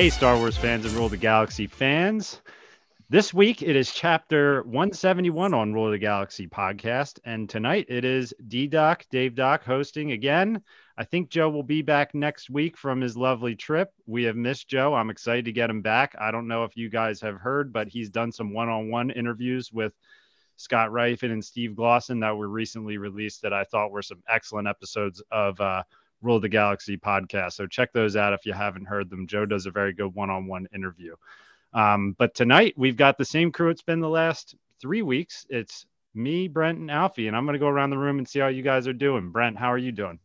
Hey, Star Wars fans and Rule of the Galaxy fans. This week it is chapter 171 on Rule of the Galaxy podcast. And tonight it is D Doc, Dave Doc hosting again. I think Joe will be back next week from his lovely trip. We have missed Joe. I'm excited to get him back. I don't know if you guys have heard, but he's done some one on one interviews with Scott Ryfun and Steve Glosson that were recently released that I thought were some excellent episodes of uh, Rule of the Galaxy podcast. So check those out if you haven't heard them. Joe does a very good one on one interview. Um, but tonight we've got the same crew it's been the last three weeks. It's me, Brent, and Alfie, and I'm going to go around the room and see how you guys are doing. Brent, how are you doing?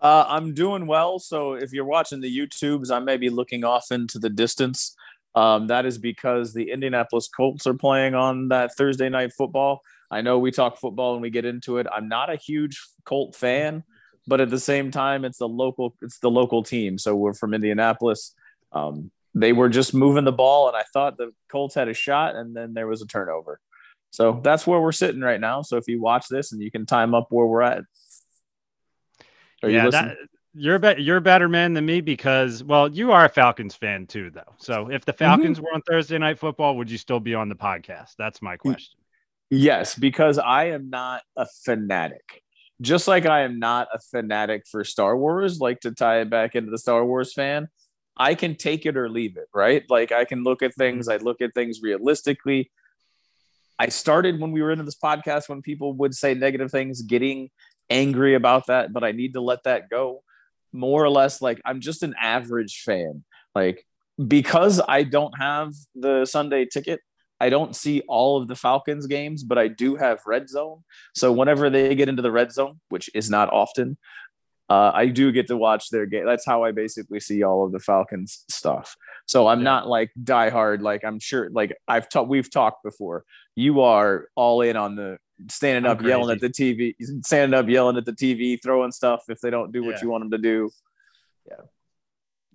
Uh, I'm doing well. So if you're watching the YouTubes, I may be looking off into the distance. Um, that is because the Indianapolis Colts are playing on that Thursday night football. I know we talk football and we get into it. I'm not a huge Colt fan, but at the same time, it's the local it's the local team. So we're from Indianapolis. Um, they were just moving the ball, and I thought the Colts had a shot, and then there was a turnover. So that's where we're sitting right now. So if you watch this and you can time up where we're at, are yeah, you that, you're be- you're a better man than me because well, you are a Falcons fan too, though. So if the mm-hmm. Falcons mm-hmm. were on Thursday Night Football, would you still be on the podcast? That's my question. Yes, because I am not a fanatic. Just like I am not a fanatic for Star Wars, like to tie it back into the Star Wars fan, I can take it or leave it, right? Like I can look at things, mm-hmm. I look at things realistically. I started when we were into this podcast when people would say negative things, getting angry about that, but I need to let that go. More or less, like I'm just an average fan. Like because I don't have the Sunday ticket, I don't see all of the Falcons games, but I do have red zone. So whenever they get into the red zone, which is not often, uh, I do get to watch their game. That's how I basically see all of the Falcons stuff. So I'm yeah. not like diehard. Like I'm sure, like I've talked, we've talked before. You are all in on the standing up, yelling at the TV, standing up, yelling at the TV, throwing stuff if they don't do what yeah. you want them to do. Yeah.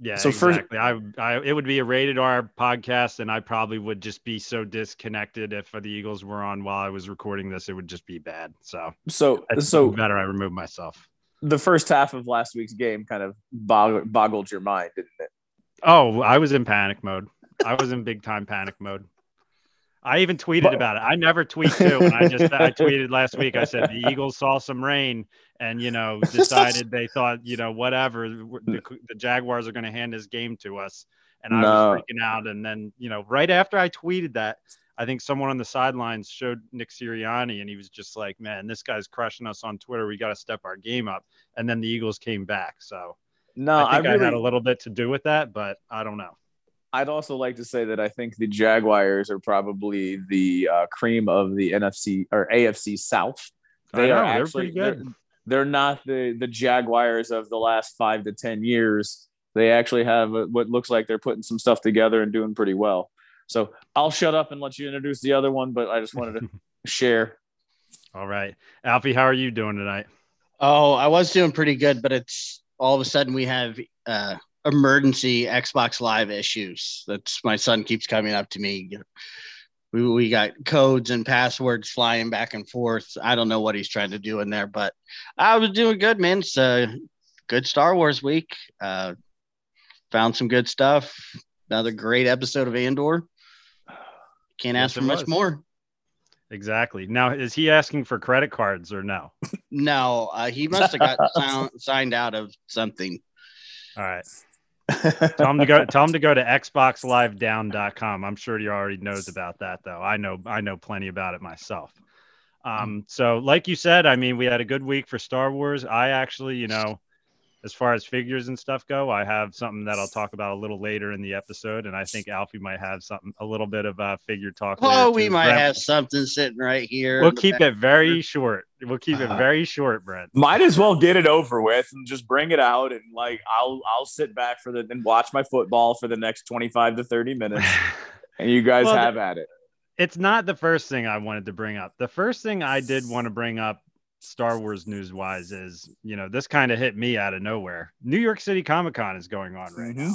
Yeah. So exactly. First, I, I, it would be a rated R podcast, and I probably would just be so disconnected if the Eagles were on while I was recording this. It would just be bad. So, so, so better I remove myself the first half of last week's game kind of bog- boggled your mind, didn't it? Oh, I was in panic mode. I was in big time panic mode. I even tweeted but, about it. I never tweet too. And I just I tweeted last week. I said the Eagles saw some rain and you know decided they thought you know whatever the, the Jaguars are going to hand this game to us. And I no. was freaking out. And then you know right after I tweeted that, I think someone on the sidelines showed Nick Sirianni, and he was just like, "Man, this guy's crushing us on Twitter. We got to step our game up." And then the Eagles came back. So no, I think I, really, I had a little bit to do with that, but I don't know. I'd also like to say that I think the Jaguars are probably the uh, cream of the NFC or AFC South. They know, are actually they're, they're, not the the Jaguars of the last five to ten years. They actually have a, what looks like they're putting some stuff together and doing pretty well. So I'll shut up and let you introduce the other one, but I just wanted to share. All right. Alfie, how are you doing tonight? Oh, I was doing pretty good, but it's all of a sudden we have uh, emergency Xbox Live issues. That's my son keeps coming up to me. We, we got codes and passwords flying back and forth. I don't know what he's trying to do in there, but I was doing good, man. It's a good Star Wars week. Uh, found some good stuff. Another great episode of Andor. Can't ask for much more. Exactly. Now, is he asking for credit cards or no? no, uh, he must have got sound, signed out of something. All right. Tell him to go. Tell him to go to xboxlivedown.com. I'm sure he already knows about that, though. I know. I know plenty about it myself. Um, so, like you said, I mean, we had a good week for Star Wars. I actually, you know, as far as figures and stuff go, I have something that I'll talk about a little later in the episode, and I think Alfie might have something, a little bit of a figure talk. Oh, we might Brent. have something sitting right here. We'll keep it very short. We'll keep uh, it very short, Brent. Might as well get it over with and just bring it out, and like I'll I'll sit back for the and watch my football for the next twenty five to thirty minutes, and you guys well, have at it. It's not the first thing I wanted to bring up. The first thing I did want to bring up Star Wars news wise is, you know, this kind of hit me out of nowhere. New York City Comic Con is going on right mm-hmm. now.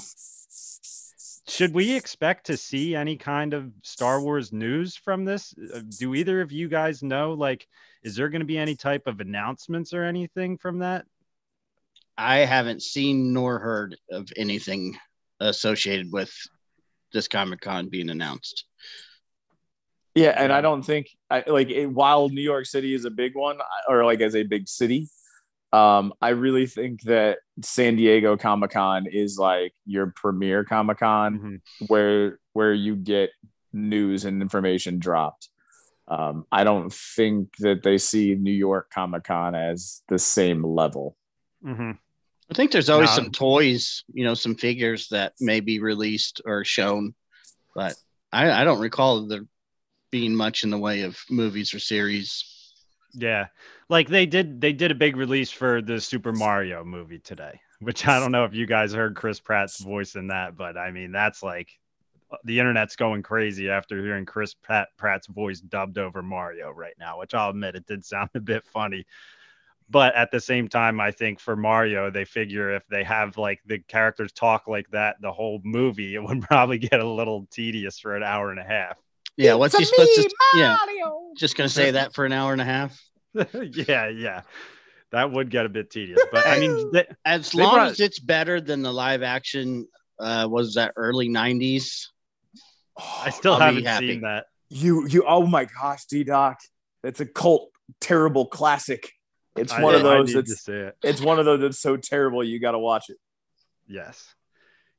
Should we expect to see any kind of Star Wars news from this? Uh, do either of you guys know? Like, is there going to be any type of announcements or anything from that? I haven't seen nor heard of anything associated with this Comic Con being announced. Yeah, and I don't think I like it, while New York City is a big one, or like as a big city, um, I really think that San Diego Comic Con is like your premier Comic Con, Mhm. where where you get news and information dropped. Um, I don't think that they see New York Comic Con as the same level. Mhm. I think there's always No. some toys, you know, some figures that may be released or shown, but I, I don't recall there being much in the way of movies or series. Yeah. Like they did they did a big release for the Super Mario movie today, which I don't know if you guys heard Chris Pratt's voice in that, but I mean that's like the internet's going crazy after hearing Chris Pratt, Pratt's voice dubbed over Mario right now, which I'll admit it did sound a bit funny. But at the same time, I think for Mario, they figure if they have like the characters talk like that the whole movie, it would probably get a little tedious for an hour and a half. Yeah, what's he supposed to? Yeah, just gonna say that for an hour and a half. yeah, yeah. That would get a bit tedious. But I mean, th- As They long brought- as it's better than the live action, uh, was that early '90s? I still I'll haven't seen that. You you oh my gosh, D Doc, that's a cult terrible classic. It's I- one of those that's it. it's one of those that's so terrible you got to watch it. Yes.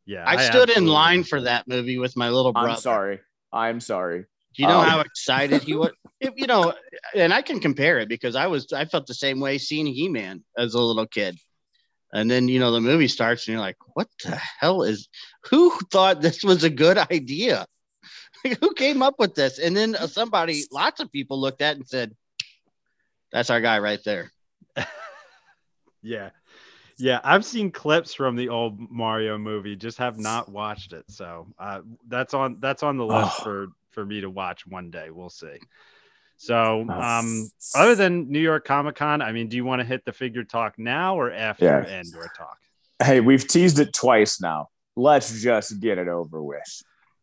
Yeah. I, stood in line for that movie with my little brother. I'm sorry. I'm sorry. Do you know Um, how excited he was? If, you know, and I can compare it because I was I felt the same way seeing He Man as a little kid, and then you know the movie starts and you're like, what the hell is? Who thought this was a good idea? who came up with this? And then uh, somebody, lots of people looked at it and said, "That's our guy right there." Yeah. Yeah, I've seen clips from the old Mario movie, just have not watched it. So uh, that's on that's on the list Oh. for for me to watch one day. We'll see. So, Oh. um, other than New York Comic Con, I mean, do you want to hit the figure talk now or after Yeah. Andor talk? Hey, we've teased it twice now. Let's just get it over with.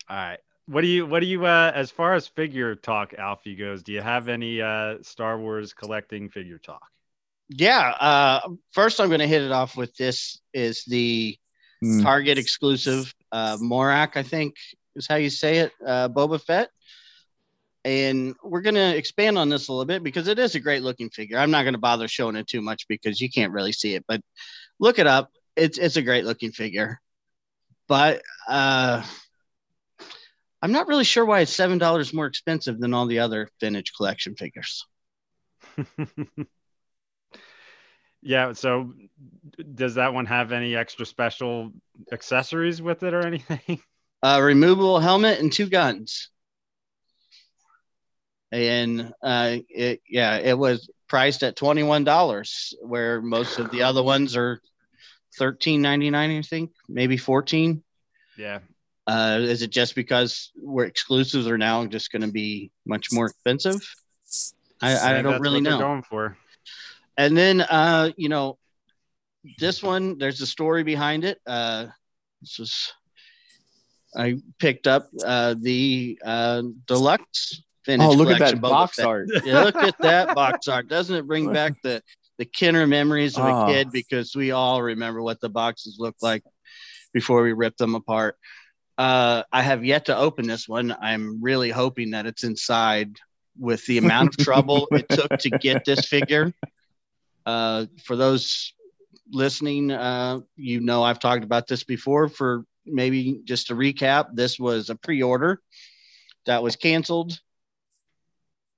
All right. What do you what do you uh as far as figure talk Alfie goes, do you have any uh Star Wars collecting figure talk? Yeah. Uh, first, I'm going to hit it off with this: is the Hmm. Target exclusive uh, Morak, I think is how you say it, uh, Boba Fett. And we're going to expand on this a little bit because it is a great looking figure. I'm not going to bother showing it too much because you can't really see it, but look it up. It's it's a great looking figure. But uh, I'm not really sure why it's seven dollars more expensive than all the other vintage collection figures. yeah, so does that one have any extra special accessories with it or anything? uh, removable helmet and two guns. And uh, it, yeah, it was priced at twenty one dollars, where most of the other ones are thirteen ninety nine. I think maybe fourteen. Yeah. Uh, is it just because we're exclusives are now just going to be much more expensive? I, I don't really what know. going for. And then, uh, you know, this one, there's a story behind it. Uh, this was, I picked up uh, the uh, deluxe vintage Oh, look at that box Fett. art. Yeah, look at that box art. Doesn't it bring back the the Kenner memories of a Oh. kid? Because we all remember what the boxes looked like before we ripped them apart. Uh, I have yet to open this one. I'm really hoping that it's inside with the amount of trouble it took to get this figure. Uh, for those listening, uh, you know I've talked about this before. For maybe just to recap, this was a pre-order that was canceled,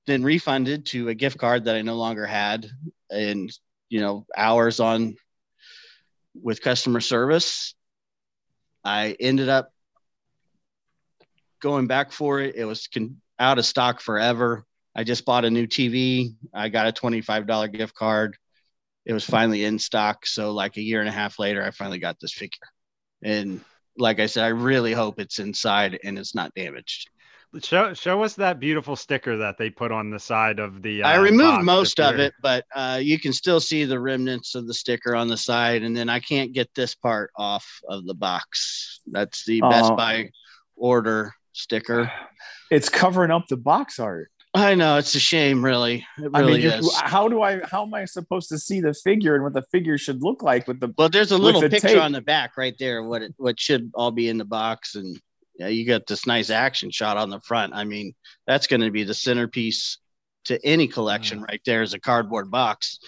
then refunded to a gift card that I no longer had, and you know hours on with customer service. I ended up going back for it. It was con- out of stock forever. I just bought a new TV. I got a $25 gift card. It was finally in stock. So, like a year and a half later, I finally got this figure. And like I said, I really hope it's inside and it's not damaged. Show show us that beautiful sticker that they put on the side of the. Uh, I removed box most of it, but uh, you can still see the remnants of the sticker on the side. And then I can't get this part off of the box. That's the Best Oh. Buy order sticker. It's covering up the box art. I know it's a shame, really. It I really mean, you- is. how do I? How am I supposed to see the figure and what the figure should look like with the? Well, there's a little the picture tape. on the back right there. What it what should all be in the box, and yeah, you got this nice action shot on the front. I mean, that's going to be the centerpiece to any collection right there is a cardboard box.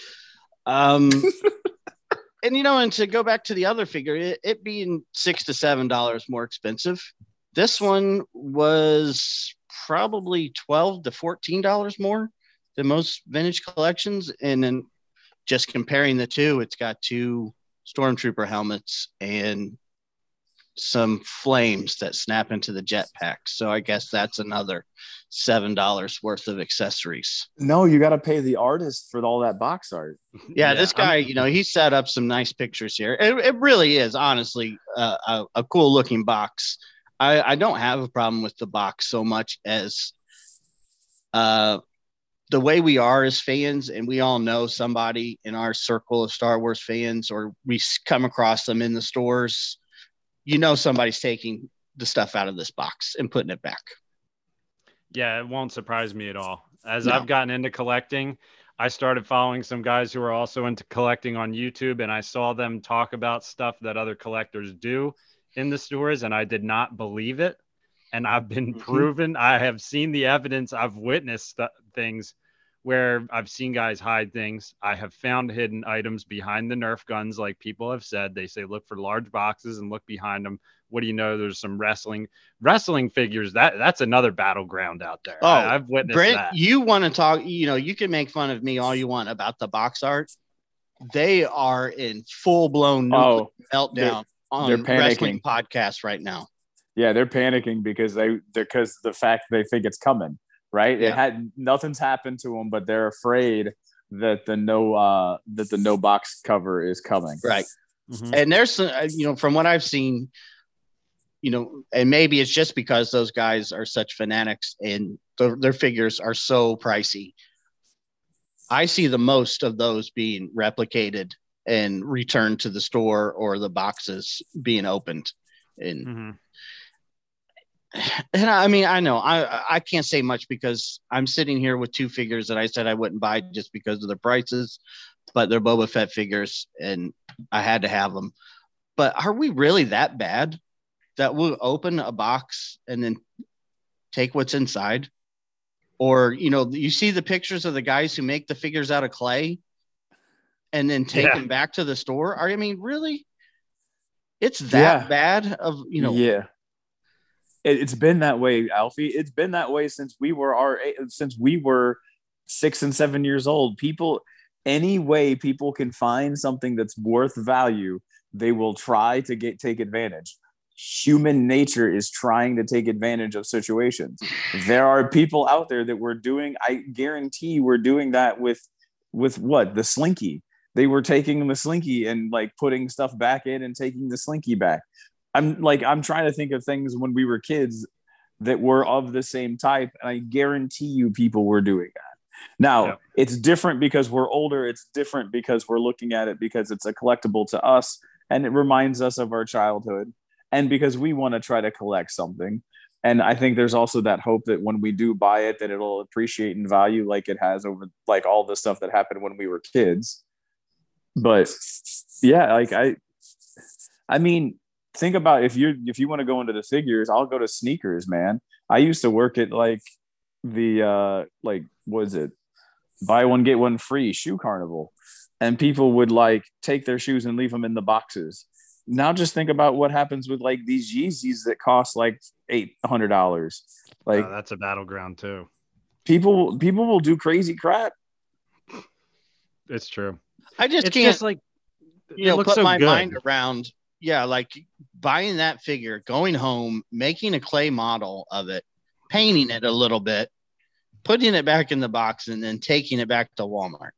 Um, and you know, and to go back to the other figure, it, it being six to seven dollars more expensive. This one was probably twelve to fourteen dollars more than most vintage collections, and then just comparing the two, it's got two stormtrooper helmets and some flames that snap into the jetpack. So I guess that's another seven dollars worth of accessories. No, you got to pay the artist for all that box art. Yeah, this I'm- guy, you know, he set up some nice pictures here. It, it really is, honestly, uh, a, a cool looking box. I, I don't have a problem with the box so much as uh, the way we are as fans, and we all know somebody in our circle of Star Wars fans, or we come across them in the stores. You know, somebody's taking the stuff out of this box and putting it back. Yeah, it won't surprise me at all. As No. I've gotten into collecting, I started following some guys who are also into collecting on YouTube, and I saw them talk about stuff that other collectors do in the stores, and I did not believe it. And I've been Mhm. proven, I have seen the evidence, I've witnessed th- things where I've seen guys hide things. I have found hidden items behind the Nerf guns, like people have said. They say look for large boxes and look behind them. What do you know? There's some wrestling wrestling figures. That that's another battleground out there. Oh, I, have witnessed Brent, that. you want to talk, you know, you can make fun of me all you want about the box art. They are in full blown Oh, meltdown on they're wrestling panicking. podcasts right now. yeah, they're panicking because they because the fact they think it's coming. Right? Yeah. It had nothing's happened to them, but they're afraid that the no uh that the no box cover is coming. Right. Mhm. And there's, some- uh, you know, from what I've seen, you know, and maybe it's just because those guys are such fanatics and their, their figures are so pricey. I see the most of those being replicated and returned to the store or the boxes being opened. And Mhm. and I mean, I know I I can't say much because I'm sitting here with two figures that I said I wouldn't buy just because of the prices, but they're Boba Fett figures and I had to have them. But are we really that bad that we'll open a box and then take what's inside? Or you know, you see the pictures of the guys who make the figures out of clay and then take Yeah. them back to the store. I mean, really? It's that Yeah. bad of you know yeah. It, it's been that way, Alfie. It's been that way since we were our eh, since we were six and seven years old. People, any way people can find something that's worth value, they will try to get take advantage. Human nature is trying to take advantage of situations. There are people out there that we're doing. I guarantee we're doing that with with what the slinky. They were taking the slinky and like putting stuff back in and taking the slinky back. I'm like I'm trying to think of things when we were kids that were of the same type, and I guarantee you people were doing that. Now Yeah. it's different because we're older. It's different because we're looking at it because it's a collectible to us, and it reminds us of our childhood, and because we want to try to collect something. And I think there's also that hope that when we do buy it, that it'll appreciate in value like it has over like all the stuff that happened when we were kids. But yeah, like I, I mean, think about if you if you want to go into the figures, I'll go to sneakers, man. I used to work at like the uh like what is it? Buy one get one free shoe carnival. And people would like take their shoes and leave them in the boxes. Now just think about what happens with like these Yeezys that cost like eight hundred dollars. Like Uh, that's a battleground too. people people will do crazy crap. It's true. I just It's can't just like you know put so my good. mind around yeah like buying that figure going home making a clay model of it painting it a little bit putting it back in the box and then taking it back to walmart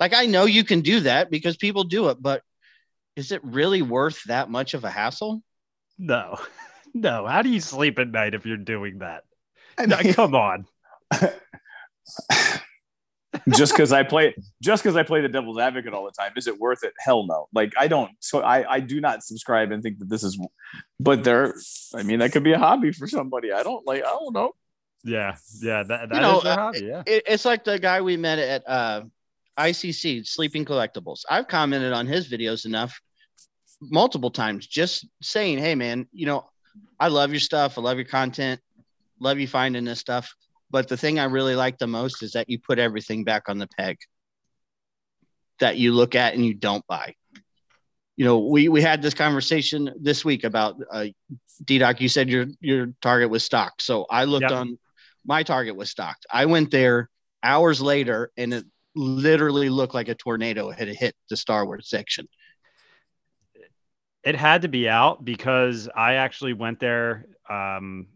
like i know you can do that because people do it but is it really worth that much of a hassle No, no. How do you sleep at night if you're doing that? I No, mean- Come on. just because I play just because I play the devil's advocate all the time, is it worth it? Hell no. Like I don't so I, I do not subscribe and think that this is but there I mean that could be a hobby for somebody. I don't like I don't know. Yeah, yeah, that, that You know, is their uh, hobby. Yeah, It, it's like the guy we met at uh, ICC, Sleeping Collectibles. I've commented on his videos enough, multiple times, just saying, "Hey, man, you know, I love your stuff. I love your content. Love you finding this stuff." But the thing I really like the most is that you put everything back on the peg that you look at and you don't buy. You know, we we had this conversation this week about uh, D-Doc. You said your your target was stocked, so I looked Yep. on my target was stocked. I went there hours later, and it literally looked like a tornado had hit the Star Wars section. it had to be out because I actually went there. Um,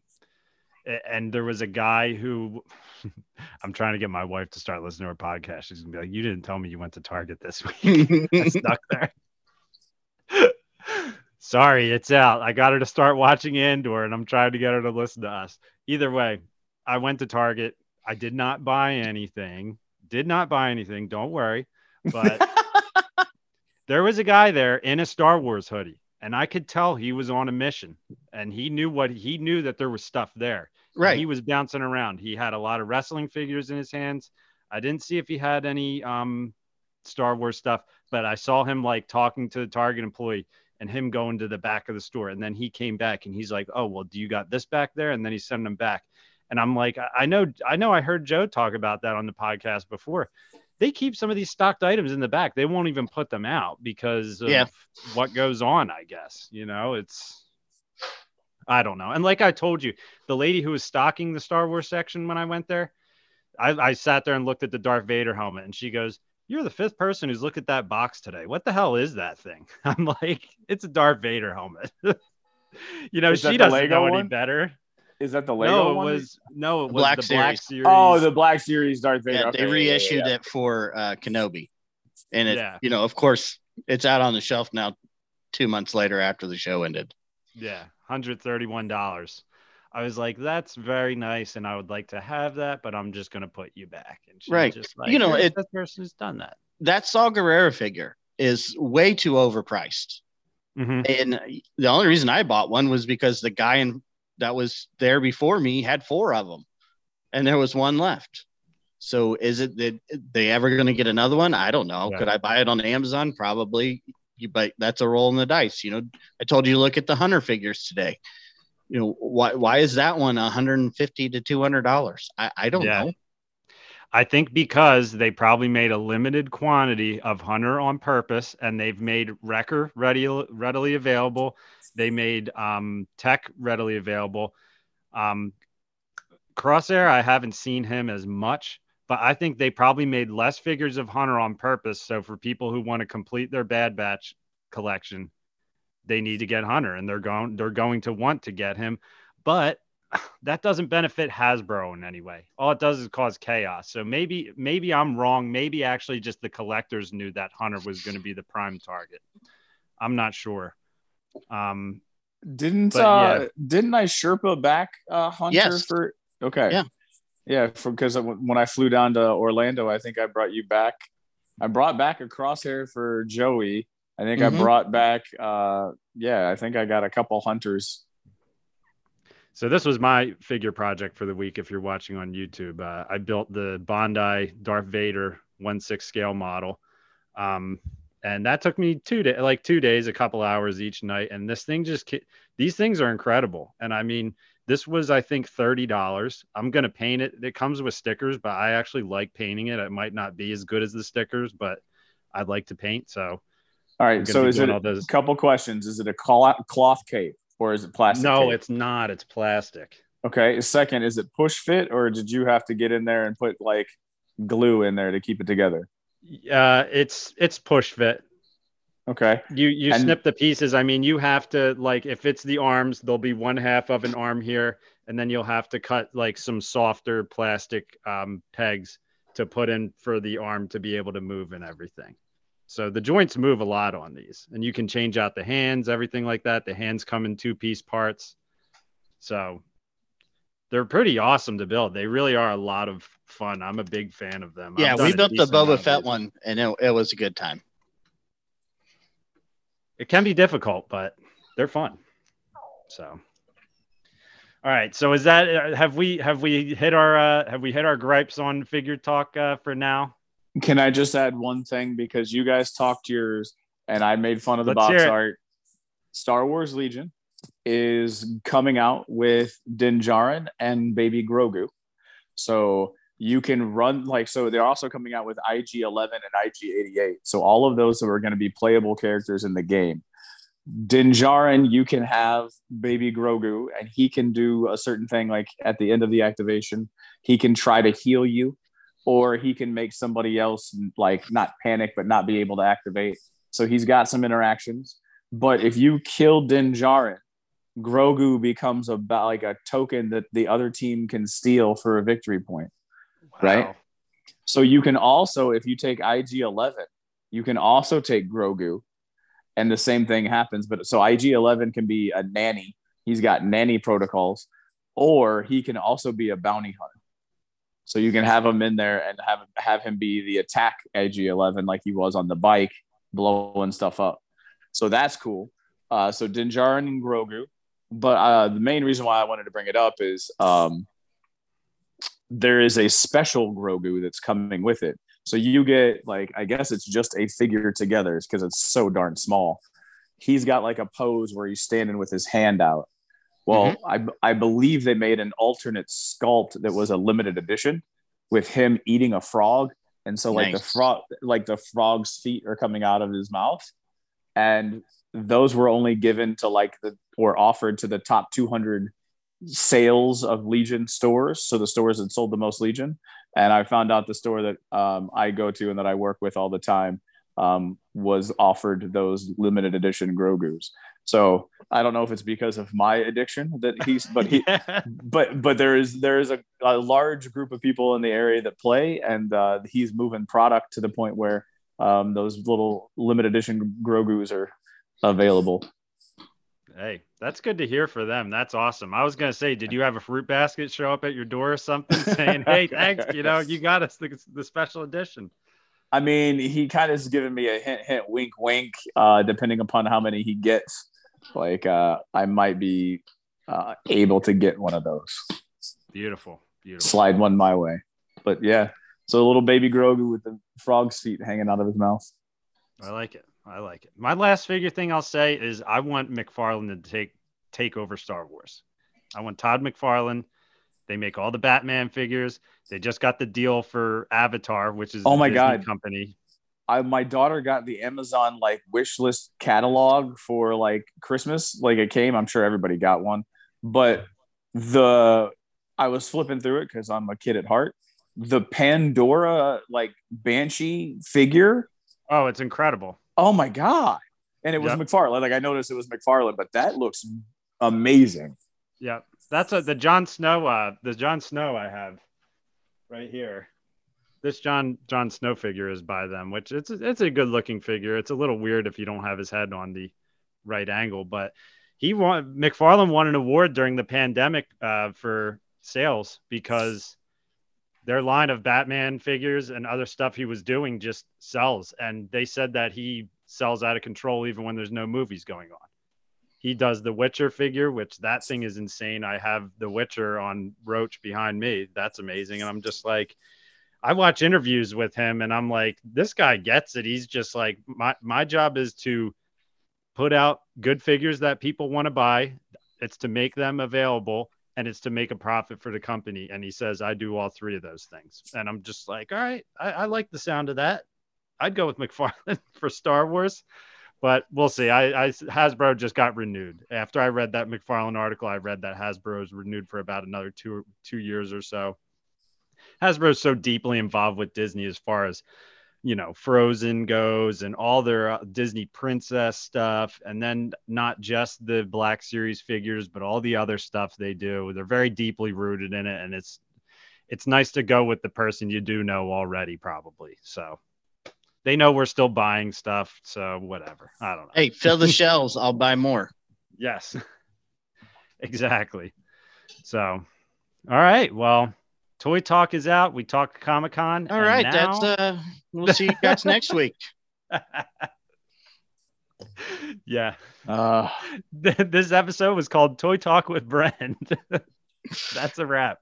and there was a guy who I'm trying to get my wife to start listening to her podcast. She's gonna be like, "You didn't tell me you went to Target this week." I stuck there. Sorry, it's out. I got her to start watching Andor, and I'm trying to get her to listen to us. Either way, I went to Target. I did not buy anything. Did not buy anything. Don't worry. But there was a guy there in a Star Wars hoodie, and I could tell he was on a mission, and he knew what he knew that there was stuff there. And right. He was bouncing around. He had a lot of wrestling figures in his hands. I didn't see if he had any um, Star Wars stuff, but I saw him like talking to the Target employee and him going to the back of the store. And then he came back and he's like, "Oh, well, do you got this back there?" And then he's sending them back. And I'm like, I know, I know, I heard Joe talk about that on the podcast before. They keep some of these stocked items in the back. They won't even put them out because of Yeah. what goes on. I guess you know it's. I don't know. And like I told you, the lady who was stocking the Star Wars section when I went there, I, I sat there and looked at the Darth Vader helmet, and she goes, "You're the fifth person who's looked at that box today. What the hell is that thing?" I'm like, "It's a Darth Vader helmet." you know, Is she doesn't know any better. Is that the Lego no, it one? was no, it The was Black the Black Series. Series. Oh, the Black Series Darth Vader. Yeah, Okay, they yeah, yeah, reissued yeah. it for uh, Kenobi, and it, Yeah. you know, of course, it's out on the shelf now. Two months later, after the show ended. Yeah, hundred thirty-one dollars. I was like, "That's very nice, and I would like to have that, but I'm just gonna put you back." And she's Right. just like, You know, "You're the it- fifth person who's done that." That Saw Gerrera figure is way too overpriced. Mhm. And the only reason I bought one was because the guy in, that was there before me had four of them, and there was one left. So is it that they ever going to get another one? I don't know. Yeah. Could I buy it on Amazon? Probably. You but that's a roll in the dice. You know, I told you look at the hunter figures today. You know why? Why is that one 150 to 200 dollars? I, I don't Yeah. know. I think because they probably made a limited quantity of Hunter on purpose, and they've made Wrecker ready, readily available. They made um, Tech readily available. Um, Crosshair, I haven't seen him as much, but I think they probably made less figures of Hunter on purpose. So for people who want to complete their Bad Batch collection, they need to get Hunter, and they're going they're going to want to get him, but that doesn't benefit Hasbro in any way. All it does is cause chaos. So maybe maybe I'm wrong. Maybe actually just the collectors knew that Hunter was going to be the prime target. I'm not sure. Um, Didn't But, uh didn't I Sherpa back uh Hunter Yes. for okay Yeah. yeah because when I flew down to Orlando I think I brought you back I brought back a crosshair for Joey I think Mhm. I brought back uh yeah I think I got a couple hunters so this was my figure project for the week. If you're watching on YouTube, uh, I built the Bandai Darth Vader one six scale model. Um, and that took me two day, like two days, a couple hours each night. And this thing just these things are incredible. And I mean, this was, I think, thirty dollars. I'm gonna paint it. It comes with stickers, but I actually like painting it. It might not be as good as the stickers, but I'd like to paint. So all right so is it a couple questions is it a cloth cape or is it plastic No, cape? it's not. It's plastic. okay second is it push fit or did you have to get in there and put like glue in there to keep it together Uh, it's it's push fit. okay You you And- snip the pieces. I mean, you have to like if it's the arms, there'll be one half of an arm here, and then you'll have to cut like some softer plastic um, pegs to put in for the arm to be able to move and everything. So the joints move a lot on these, and you can change out the hands, everything like that. The hands come in two piece parts, so they're pretty awesome to build. They really are a lot of fun. I'm a big fan of them. Yeah, we built the Boba Fett one, and it, it was a good time. it can be difficult, but they're fun. So, All right. So is that uh, have we have we hit our uh, have we hit our gripes on figure talk uh, for now? Can I just add one thing because you guys talked yours and I made fun of the Let's box art. Star Wars Legion is coming out with Din Djarin and Baby Grogu. So you can run like so they're also coming out with IG11 and IG88. So all of those are going to be playable characters in the game. Din Djarin, you can have Baby Grogu, and he can do a certain thing like at the end of the activation. He can try to heal you, or he can make somebody else like not panic but not be able to activate. So he's got some interactions. But if you kill Din Djarin, Grogu becomes about like a token that the other team can steal for a victory point. Right. So you can also, if you take IG 11, you can also take Grogu, and the same thing happens. But so IG 11 can be a nanny. He's got nanny protocols, or he can also be a bounty hunter. So you can have him in there and have have him be the attack IG 11 like he was on the bike, blowing stuff up. So that's cool. Uh, so Din Djarin and Grogu. But uh, the main reason why I wanted to bring it up is um, there is a special Grogu that's coming with it. So you get like I guess it's just a figure together because it's so darn small. He's got like a pose where he's standing with his hand out. Well, I I believe they made an alternate sculpt that was a limited edition with him eating a frog, and so like the frog like the frog's feet are coming out of his mouth, and those were only given to like the or offered to the top 200 sales of Legion stores. So the stores that sold the most Legion. And I found out the store that um, I go to and that I work with all the time um, was offered those limited edition Grogu's. So I don't know if it's because of my addiction that he's, but he, but but there is there is a, a large group of people in the area that play, and uh, he's moving product to the point where um, those little limited edition Grogu's are available. Hey, that's good to hear for them. That's awesome. I was gonna say, did you have a fruit basket show up at your door or something saying, "Hey, thanks, you know, you got us the, the special edition." I mean, he kind of has given me a hint, hint, wink, wink, uh, depending upon how many he gets. Like, uh, I might be uh, able to get one of those. Beautiful, beautiful. Slide one my way. But yeah, so a little baby Grogu with the frog's feet hanging out of his mouth. I like it. I like it. My last figure thing I'll say is I want McFarlane to take take over Star Wars. I want Todd McFarlane. They make all the Batman figures. They just got the deal for Avatar, which is Oh my Disney God. company. I my daughter got the Amazon like wish list catalog for like Christmas. Like it came, I'm sure everybody got one. But the I was flipping through it because I'm a kid at heart. The Pandora like Banshee figure. Oh, it's incredible. Oh my god! And it was Yep. McFarlane. Like I noticed it was McFarlane, but that looks amazing. Yeah, that's a, the Jon Snow. Uh, the Jon Snow I have right here. This John Jon Snow figure is by them, which it's it's a good looking figure. It's a little weird if you don't have his head on the right angle, but he won. McFarlane won an award during the pandemic uh, for sales because their line of Batman figures and other stuff he was doing just sells, and they said that he sells out of control even when there's no movies going on he does the Witcher figure, which that thing is insane. I have the Witcher on Roach behind me. That's amazing. And I'm just like, I watch interviews with him and I'm like, this guy gets it. He's just like, my, my job is to put out good figures that people want to buy. It's to make them available and it's to make a profit for the company. And he says, I do all three of those things. And I'm just like, all right, I, I like the sound of that. I'd go with McFarlane for Star Wars but we'll see. I, I Hasbro just got renewed after I read that McFarlane article. I read that Hasbro is renewed for about another two two years or so. Hasbro is so deeply involved with Disney as far as you know Frozen goes and all their uh, Disney princess stuff, and then not just the Black Series figures, but all the other stuff they do. They're very deeply rooted in it, and it's it's nice to go with the person you do know already, probably. So they know we're still buying stuff, so whatever. I don't know. Hey, fill the shelves. I'll buy more. Yes, exactly. So, all right. Well, Toy Talk is out. We talk Comic Con. All right, that's uh we'll see you guys next week. yeah. Uh, this episode was called Toy Talk with Brent. That's a wrap.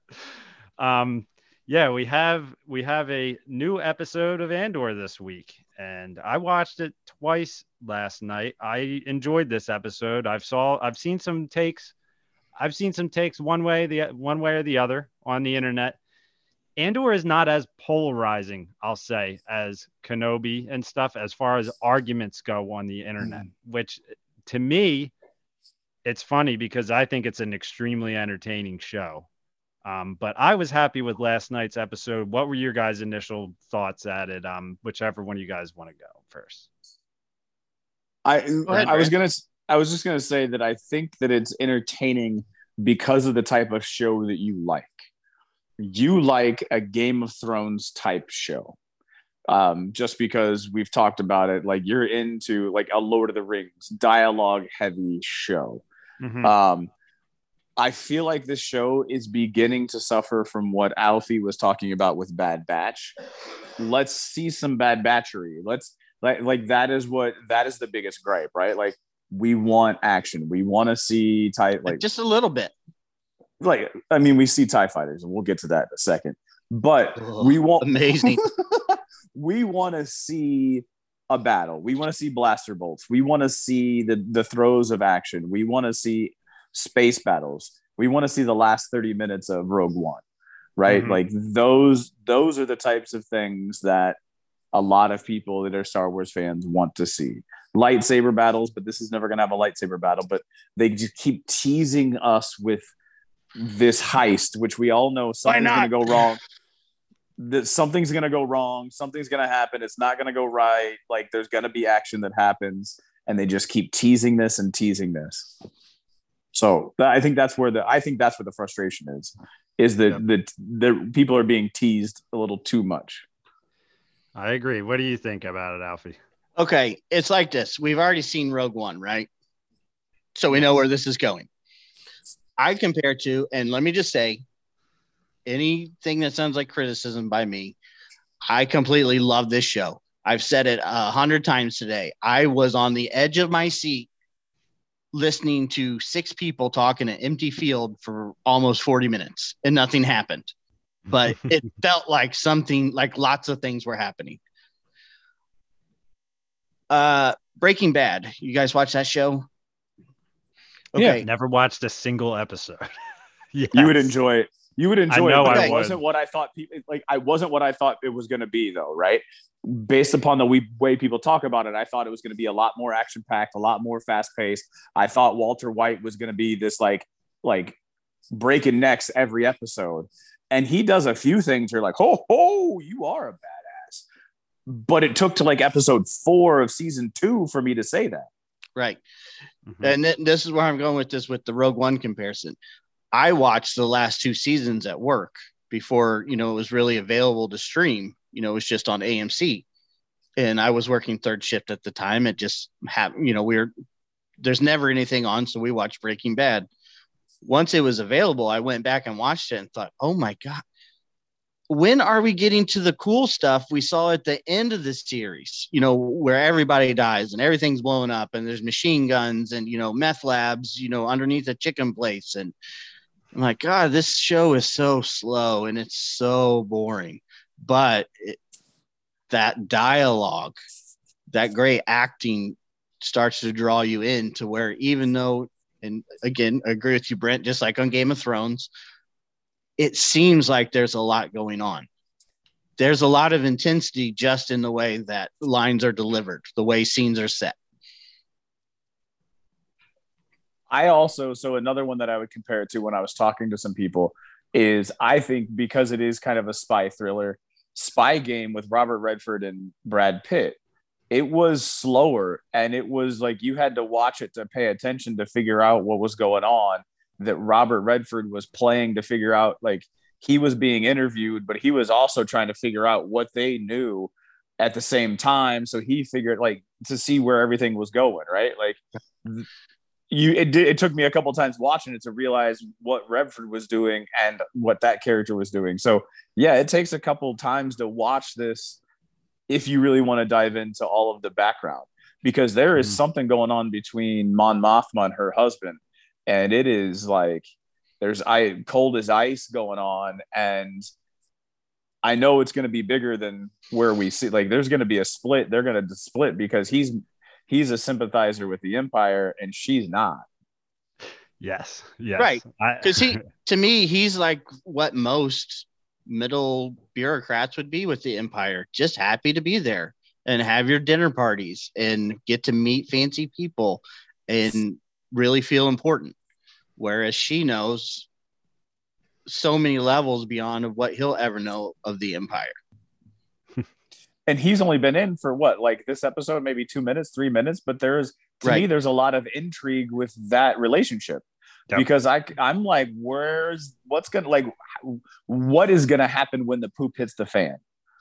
Um, yeah, we have we have a new episode of Andor this week, and I watched it twice last night. I enjoyed this episode. I've saw I've seen some takes. I've seen some takes one way the one way or the other on the internet. Andor is not as polarizing, I'll say, as Kenobi and stuff as far as arguments go on the internet, mm. which to me, it's funny because I think it's an extremely entertaining show. Um, but I was happy with last night's episode. What were your guys' initial thoughts at it? Um, whichever one you guys want to go first. I ahead, I was gonna I was just gonna say that I think that it's entertaining because of the type of show that you like you like a Game of Thrones type show. Um, just because we've talked about it, like you're into like a Lord of the Rings dialogue heavy show. Mm-hmm. Um, I feel like this show is beginning to suffer from what Alfie was talking about with Bad Batch. Let's see some Bad Batchery. Let's like like that is what that is the biggest gripe, right? Like we want action. We want to see type like just a little bit like I mean, we see Tie Fighters, and we'll get to that in a second. But oh, we want amazing. we want to see a battle. We want to see blaster bolts. We want to see the the throws of action. We want to see space battles. We want to see the last 30 minutes of Rogue One. Right? Mm-hmm. Like those those are the types of things that a lot of people that are Star Wars fans want to see. Lightsaber battles, but this is never going to have a lightsaber battle, but they just keep teasing us with this heist, which we all know something's going to go wrong. That something's going to go wrong. Something's going to happen. It's not going to go right. Like there's going to be action that happens, and they just keep teasing this and teasing this. So I think that's where the I think that's where the frustration is. Is that the the people are being teased a little too much. I agree. What do you think about it, Alfie? Okay, it's like this. We've already seen Rogue One, right? So we know where this is going. I compare to, and let me just say, anything that sounds like criticism by me, I completely love this show. I've said it a hundred times today. I was on the edge of my seat listening to six people talk in an empty field for almost 40 minutes and nothing happened. But it felt like something like lots of things were happening. Uh Breaking Bad. You guys watch that show? Okay. Yeah. Never watched a single episode. yes. You would enjoy it. You would enjoy I know it. But I it wasn't what I thought people like I wasn't what I thought it was gonna be though, right? Based upon the way people talk about it, I thought it was gonna be a lot more action packed, a lot more fast paced. I thought Walter White was gonna be this like like breaking necks every episode. And he does a few things you're like, oh, oh, you are a badass. But it took to like episode four of season two for me to say that. Right. Mm-hmm. And th- this is where I'm going with this with the Rogue One comparison. I watched the last two seasons at work before, you know, it was really available to stream. You know, it was just on AMC. And I was working third shift at the time. It just happened, you know, we are there's never anything on. So we watched Breaking Bad. Once it was available, I went back and watched it and thought, oh my God, when are we getting to the cool stuff we saw at the end of the series you know where everybody dies and everything's blown up and there's machine guns and you know meth labs you know underneath a chicken place and i'm like god this show is so slow and it's so boring but it, that dialogue that great acting starts to draw you in to where even though and again I agree with you brent just like on game of thrones it seems like there's a lot going on. There's a lot of intensity just in the way that lines are delivered, the way scenes are set. I also, so another one that I would compare it to when I was talking to some people is I think because it is kind of a spy thriller, spy game with Robert Redford and Brad Pitt, it was slower and it was like you had to watch it to pay attention to figure out what was going on that Robert Redford was playing to figure out like he was being interviewed, but he was also trying to figure out what they knew at the same time. So he figured like to see where everything was going, right? Like you, it, did, it took me a couple times watching it to realize what Redford was doing and what that character was doing. So yeah, it takes a couple times to watch this if you really want to dive into all of the background. because there is Mhm. something going on between Mon Mothma and her husband, and it is like there's I cold as ice going on, and I know it's going to be bigger than where we see. Like, there's going to be a split. They're going to split because he's he's a sympathizer with the Empire, and she's not. Yes. Yes. Right. Because he to me he's like what most middle bureaucrats would be with the empire just happy to be there and have your dinner parties and get to meet fancy people and really feel important whereas she knows so many levels beyond of what he'll ever know of the empire and he's only been in for what like this episode maybe two minutes three minutes but there's to me there's a lot of intrigue with that relationship. Yep. because i i'm like where's what's gonna like what is gonna happen when the poop hits the fan?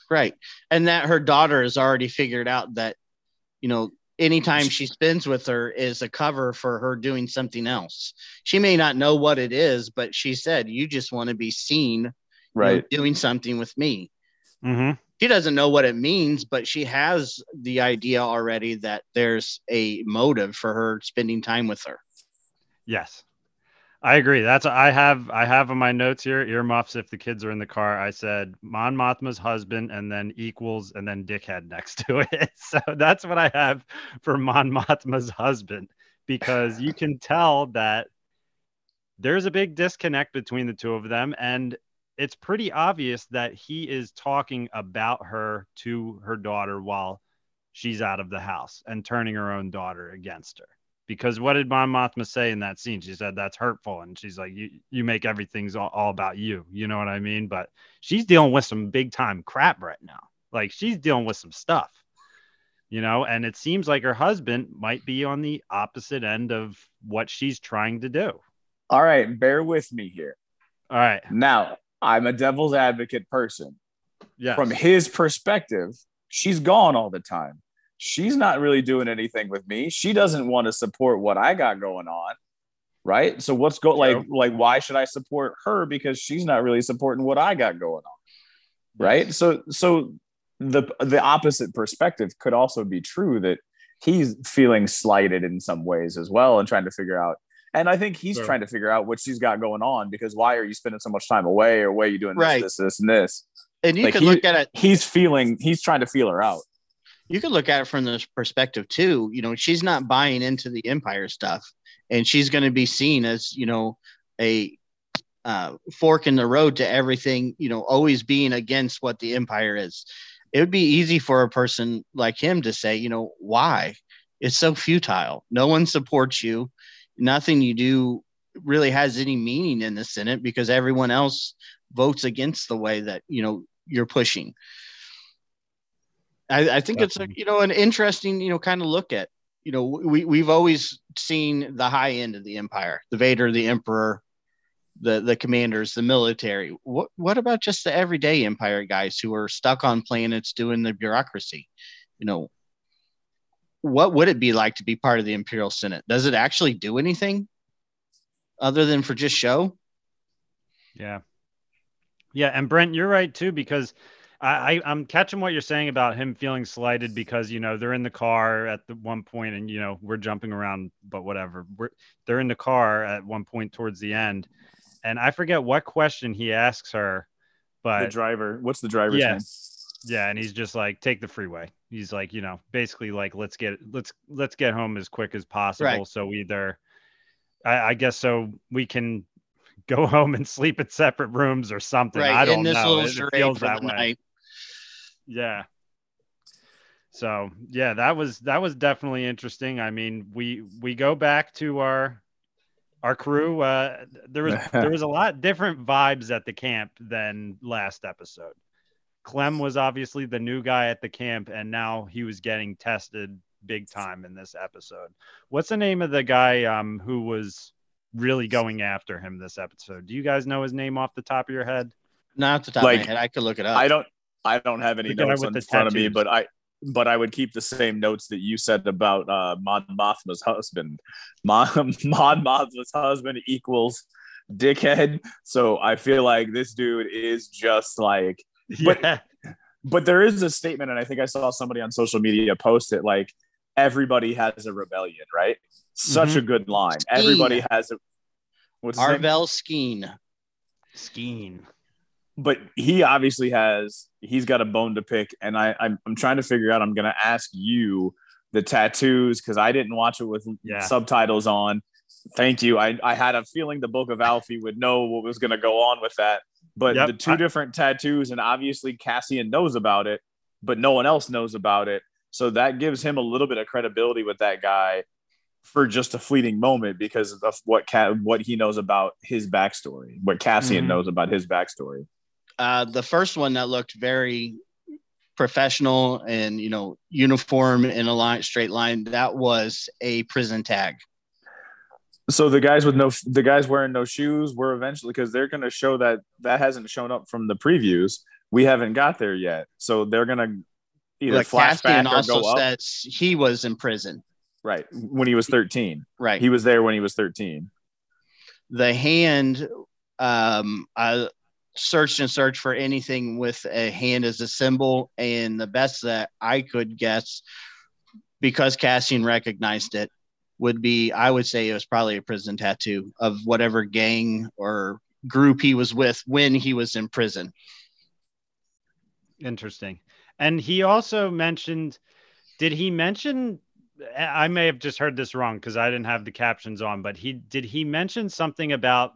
Right. And that her daughter has already figured out that you know anytime she spends with her is a cover for her doing something else. She may not know what it is but she said you just want to be seen you know, right. doing something with me. Mhm. She doesn't know what it means but she has the idea already that there's a motive for her spending time with her Yes. I agree. That's I have I have on my notes here earmuffs if the kids are in the car. I said Mon Mothma's husband and then equals and then dickhead next to it. So that's what I have for Mon Mothma's husband because you can tell that there's a big disconnect between the two of them and it's pretty obvious that he is talking about her to her daughter while she's out of the house and turning her own daughter against her because what did Mon Mothma say in that scene? She said that's hurtful, and she's like, "You you make everything's all, all about you." You know what I mean? But she's dealing with some big time crap right now. Like she's dealing with some stuff, you know. And it seems like her husband might be on the opposite end of what she's trying to do. all right bear with me here All right, now i'm a devil's advocate person. Yeah, from his perspective she's gone all the time. She's not really doing anything with me. She doesn't want to support what i got going on right? So what's go like like why should i support her because she's not really supporting what i got going on right? So so the the opposite perspective could also be true that he's feeling slighted in some ways as well and trying to figure out and i think he's Sure. trying to figure out what she's got going on because why are you spending so much time away or why are you doing Right. this this this and this and you Like, could he- look at it he's feeling he's trying to feel her out you could look at it from this perspective too. You know, she's not buying into the empire stuff, and she's going to be seen as you know a uh, fork in the road to everything. You know, always being against what the empire is. It would be easy for a person like him to say, you know, why? It's so futile. No one supports you. Nothing you do really has any meaning in the Senate because everyone else votes against the way that you know you're pushing. I, I think it's a you know an interesting you know kind of look at you know we we've always seen the high end of the empire, the Vader, the Emperor, the the commanders, the military. What what about just the everyday empire guys who are stuck on planets doing the bureaucracy? You know, what would it be like to be part of the Imperial Senate? Does it actually do anything other than for just show? Yeah. Yeah. And Brent, you're right too, because I, I, I'm catching what you're saying about him feeling slighted because, you know, they're in the car at the one point and, you know, we're jumping around, but whatever. We're, they're in the car at one point towards the end. And I forget what question he asks her, the but driver what's the driver's Yeah. name yeah. And he's just like, take the freeway. He's like, you know, basically like, let's get, let's, let's get home as quick as possible. Right. So either, I, I guess so we can go home and sleep in separate rooms or something. I don't this know. It- it feels that way. night. Yeah. So yeah, that was that was definitely interesting. I mean, we we go back to our our crew. Uh, there was there was a lot different vibes at the camp than last episode. Clem was obviously the new guy at the camp, and now he was getting tested big time in this episode. What's the name of the guy um, who was really going after him this episode? Do you guys know his name off the top of your head? Not off the top Like, of my head. I could look it up. i don't i don't have any The notes in the front of me but i but i would keep the same notes that you said about uh mon mothma's husband mon, mon mothma's husband equals dickhead so i feel like this dude is just like But- yeah. but there is a statement and i think i saw somebody on social media post it like everybody has a rebellion, right? Such Mhm. a good line. Skeen. Everybody has a what's his name? Arvel Skeen. Skeen. but he obviously has he's got a bone to pick and I I'm, I'm trying to figure out I'm gonna ask you the tattoos because I didn't watch it with Yeah. subtitles on. Thank you. I, I had a feeling the book of Alfie would know what was gonna go on with that. But Yep. the two I- different tattoos, and obviously Cassian knows about it, but no one else knows about it. So that gives him a little bit of credibility with that guy for just a fleeting moment because of what Ca- what he knows about his backstory, what Cassian Mhm. knows about his backstory. Uh, the first one that looked very professional and you know uniform in a line straight line that was a prison tag So the guys with no, the guys wearing no shoes, were eventually because they're going to show that that hasn't shown up from the previews. We haven't got there yet, so they're going to either like flashback Cassian or also go up. says he was in prison Right when he was thirteen, right he was there when he was thirteen. the hand um i searched and searched for anything with a hand as a symbol and the best that i could guess because cassian recognized it would be i would say it was probably a prison tattoo of whatever gang or group he was with when he was in prison Interesting. And he also mentioned, did he mention? I may have just heard this wrong because I didn't have the captions on, but he did he mention something about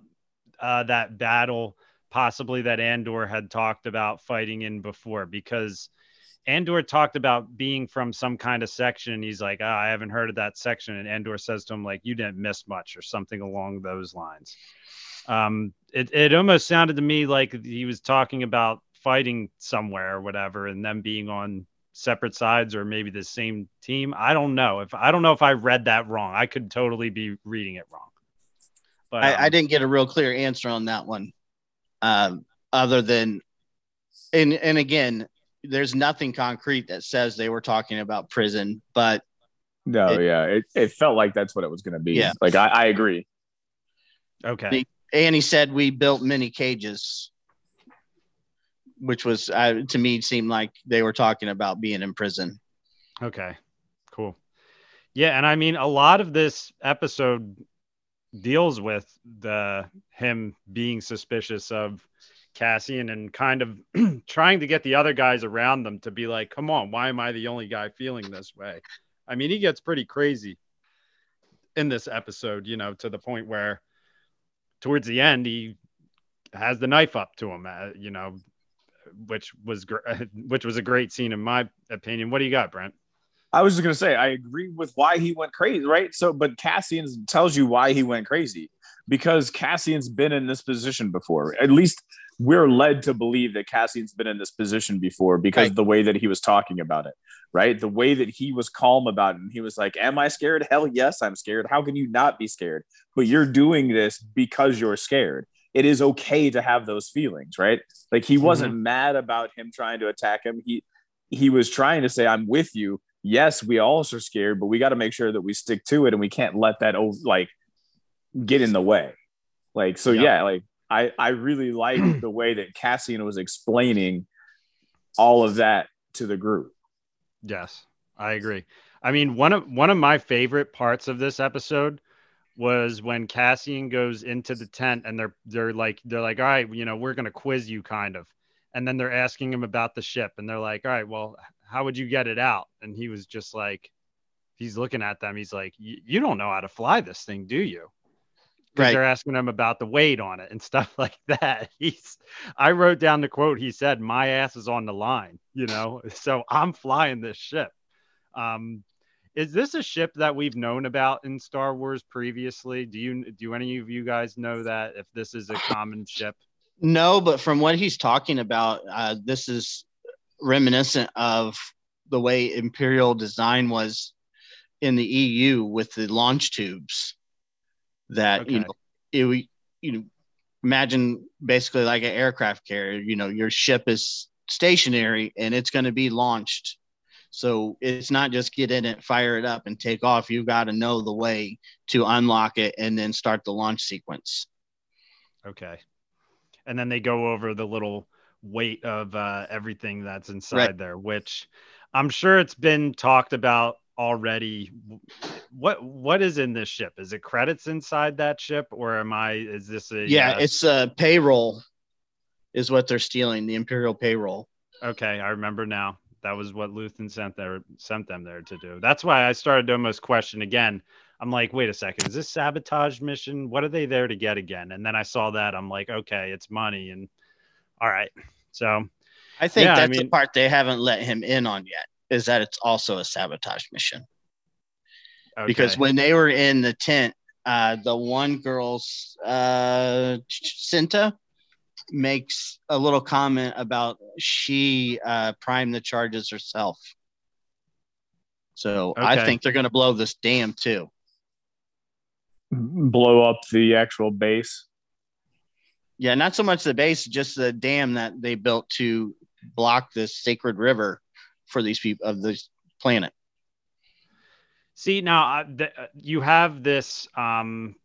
uh, that battle, possibly that Andor had talked about fighting in before? Because Andor talked about being from some kind of section, and he's like, oh, I haven't heard of that section. And Andor says to him, like, you didn't miss much, or something along those lines. Um, it, it almost sounded to me like he was talking about fighting somewhere or whatever and them being on separate sides or maybe the same team i don't know if i don't know if i read that wrong i could totally be reading it wrong but I, I um, didn't get a real clear answer on that one um other than and and again there's nothing concrete that says they were talking about prison but No, It- yeah, it, it felt like that's what it was going to be. Yeah. like I, I agree. okay and he said we built many cages which was uh, to me seemed like they were talking about being in prison okay cool yeah and i mean a lot of this episode deals with the him being suspicious of Cassian and kind of trying to get the other guys around them to be like, come on, why am I the only guy feeling this way? I mean, he gets pretty crazy in this episode, you know, to the point where towards the end he has the knife up to him, uh, you know, which was gr- which was a great scene in my opinion. What do you got, Brent? I was just gonna say I agree with why he went crazy, right? So, but Cassian tells you why he went crazy because Cassian's been in this position before. At least we're led to believe that Cassian's been in this position before because Right. the way that he was talking about it, right? The way that he was calm about it, and he was like, "Am I scared? Hell yes, I'm scared. How can you not be scared? But you're doing this because you're scared." It is okay to have those feelings, right? Like he wasn't mm-hmm. mad about him trying to attack him. He he was trying to say, "I'm with you." yes, we all are scared, but we got to make sure that we stick to it and we can't let that over, like get in the way. Like, so Yeah. yeah, like I, I really like the way that Cassian was explaining all of that to the group. Yes, I agree. I mean, one of one of my favorite parts of this episode was when Cassian goes into the tent and they're they're like they're like, all right, you know, we're gonna quiz you kind of, and then they're asking him about the ship, and they're like, all right, well, how would you get it out? And he was just like, he's looking at them, he's like, you don't know how to fly this thing, do you? Because Right. they're asking him about the weight on it and stuff like that. He's, I wrote down the quote. He said, "My ass is on the line," you know. So I'm flying this ship. Um, is this a ship that we've known about in Star Wars previously? Do you do any of you guys know that if this is a common ship? No, but from what he's talking about, uh, this is reminiscent of the way Imperial design was in the EU with the launch tubes. That you know, it, we- you know, imagine basically like an aircraft carrier. You know, your ship is stationary and it's going to be launched. So it's not just get in it, fire it up, and take off. you've got to know the way to unlock it and then start the launch sequence. Okay. And then they go over the little weight of uh, everything that's inside Right. there, which I'm sure it's been talked about already what what is in this ship is it credits inside that ship or am i is this a Yeah, uh, it's a payroll, is what they're stealing. The imperial payroll. okay i remember now that was what luthen sent there sent them there to do that's why i started to almost question again i'm like wait a second is this sabotage mission what are they there to get again and then i saw that i'm like okay it's money and all right so I think Yeah, I that's mean- the part they haven't let him in on yet. Is that it's also a sabotage mission? okay. Because when they were in the tent, uh, the one girl's uh, Cinta makes a little comment about she uh, primed the charges herself. So I think they're going to blow this dam too. Blow up the actual base. Yeah, not so much the base, just the dam that they built to block this sacred river for these people of this planet. See now, uh, th- uh, you have this um,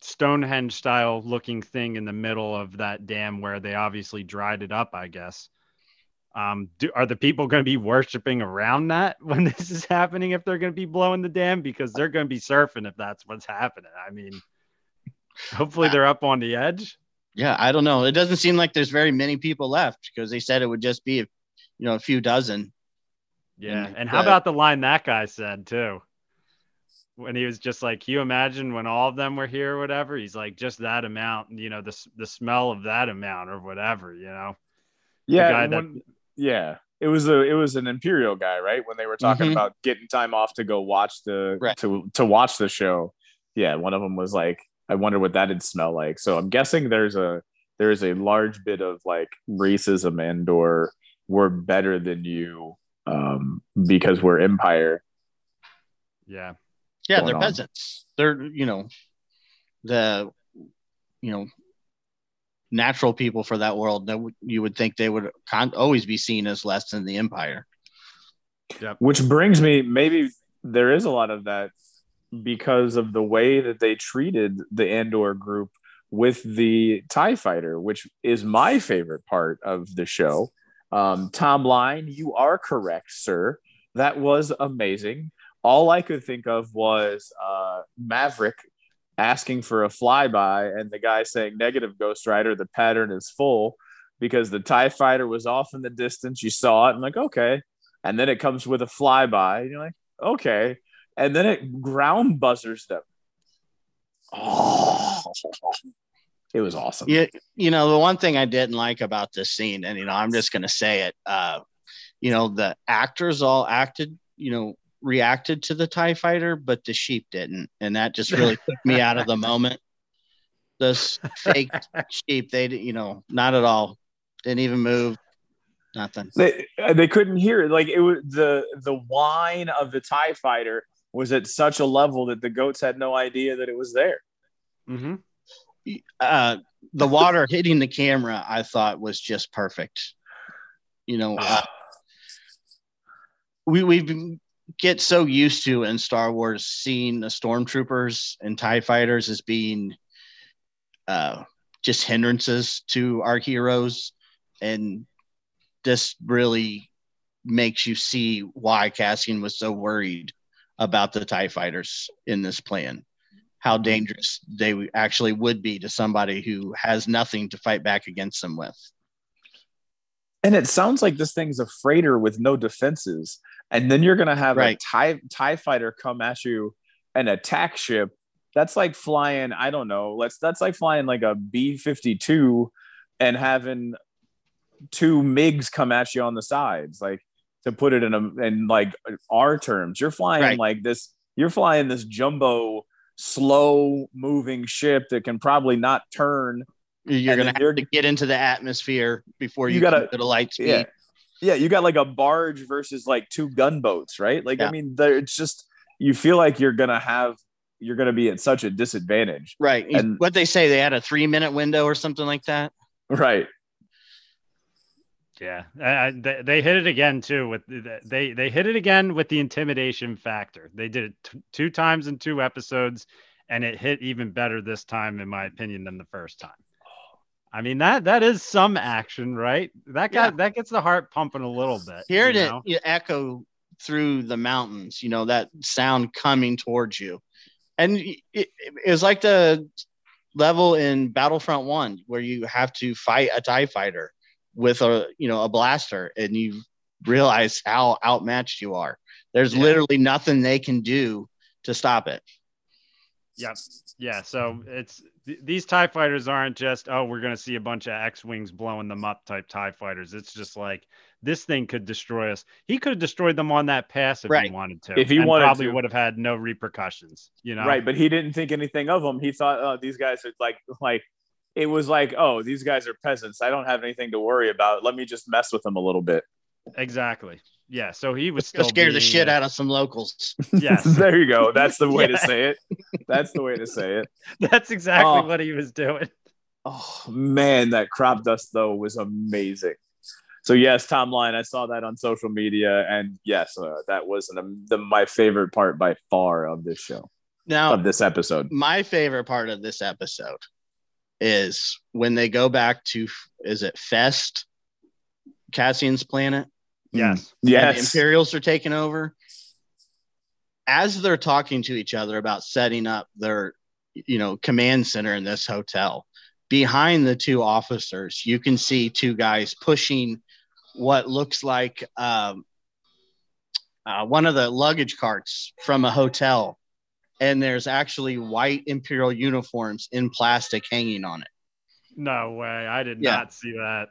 Stonehenge style looking thing in the middle of that dam where they obviously dried it up. I guess. Um, do, are the people going to be worshiping around that when this is happening? If they're going to be blowing the dam, because they're going to be surfing if that's what's happening. I mean, hopefully they're up on the edge. Yeah, I don't know. It doesn't seem like there's very many people left because they said it would just be, you know, a few dozen. Yeah, And, and how uh, about the line that guy said too? When he was just like, "Can you imagine when all of them were here, or whatever?" He's like, "Just that amount, you know, the the smell of that amount, or whatever, you know." Yeah, guy that- when- yeah. It was a it was an imperial guy, right? When they were talking Mhm. about getting time off to go watch the Right. to to watch the show. Yeah, one of them was like, I wonder what that'd smell like. So I'm guessing there's a there's a large bit of like racism and or we're better than you um because we're empire. Yeah, Yeah, they're on. peasants. They're, you know, the, you know, natural people for that world. That would- you would think they would con- always be seen as less than the empire. Which brings me, maybe there is a lot of that because of the way that they treated the Andor group with the TIE fighter, which is my favorite part of the show. Um, Tom Line, you are correct, sir. That was amazing. All I could think of was uh, Maverick asking for a flyby and the guy saying, Negative Ghost Rider, the pattern is full because the TIE fighter was off in the distance. You saw it and, like, okay and then it comes with a flyby. And you're like, okay. And then it ground buzzers them. Oh, it was awesome. Yeah, you know, the one thing I didn't like about this scene, and you know, I'm just gonna say it, uh, you know, the actors all acted, you know, reacted to the TIE fighter, but the sheep didn't. And that just really took me out of the moment. Those fake sheep, they you know, not at all. Didn't even move. Nothing. They they couldn't hear it. Like it was the the whine of the TIE fighter was at such a level that the goats had no idea that it was there. hmm uh, the water hitting the camera, I thought was just perfect. You know, uh, we we get so used to in Star Wars seeing the stormtroopers and Tie fighters as being uh, just hindrances to our heroes, and this really makes you see why Cassian was so worried about the Tie fighters in this plan how dangerous they actually would be to somebody who has nothing to fight back against them with. And it sounds like this thing's a freighter with no defenses. And then you're gonna have Right. a TIE TIE fighter come at you and attack ship. That's like flying, I don't know, let's that's like flying like a B-52 and having two MiGs come at you on the sides. Like to put it in a in like uh, our terms, you're flying Right. like this, you're flying this jumbo slow moving ship that can probably not turn You're going to have to get into the atmosphere before you, You gotta- get to light speed. Yeah. Yeah, you got like a barge versus like two gunboats, right? Like, I mean, there, it's just you feel like you're gonna have you're gonna be at such a disadvantage, Right. And- what they say, they had a three minute window or something like that. right? Yeah, uh, they, they hit it again too. With they they hit it again with the intimidation factor. They did it t- two times in two episodes, and it hit even better this time, in my opinion, than the first time. I mean that that is some action, right? That got Yeah. that gets the heart pumping a little bit. Hearing you it know? you echo through the mountains, you know, that sound coming towards you. And it, it, it was like the level in Battlefront 1 where you have to fight a TIE fighter with a, you know, a blaster and you realize how outmatched you are. There's Yeah. literally nothing they can do to stop it. Yep. Yeah. So it's th- these TIE fighters aren't just, oh, we're going to see a bunch of X Wings blowing them up type TIE fighters. It's just like this thing could destroy us. He could have destroyed them on that pass if he wanted to. If he and wanted probably to. would have had no repercussions, you know? Right, but he didn't think anything of them. He thought, oh, these guys are like like it was like, oh, these guys are peasants. I don't have anything to worry about. Let me just mess with them a little bit. Exactly. Yeah. So he was Go still scare the shit uh, out of some locals. Yes. there you go. That's the way Yeah. to say it. That's the way to say it. That's exactly Oh. what he was doing. Oh man, that crop dust though was amazing. So yes, Tom Line, I saw that on social media, and yes, uh, that was an, the, my favorite part by far of this show, Now, of this episode. my favorite part of this episode is when they go back to is it Fest, Cassian's planet, Yes. and the Yes, Imperials are taking over. As they're talking to each other about setting up their, you know, command center in this hotel, behind the two officers, you can see two guys pushing what looks like um, uh, one of the luggage carts from a hotel, and there's actually white Imperial uniforms in plastic hanging on it. No way. I did Yeah. not see that.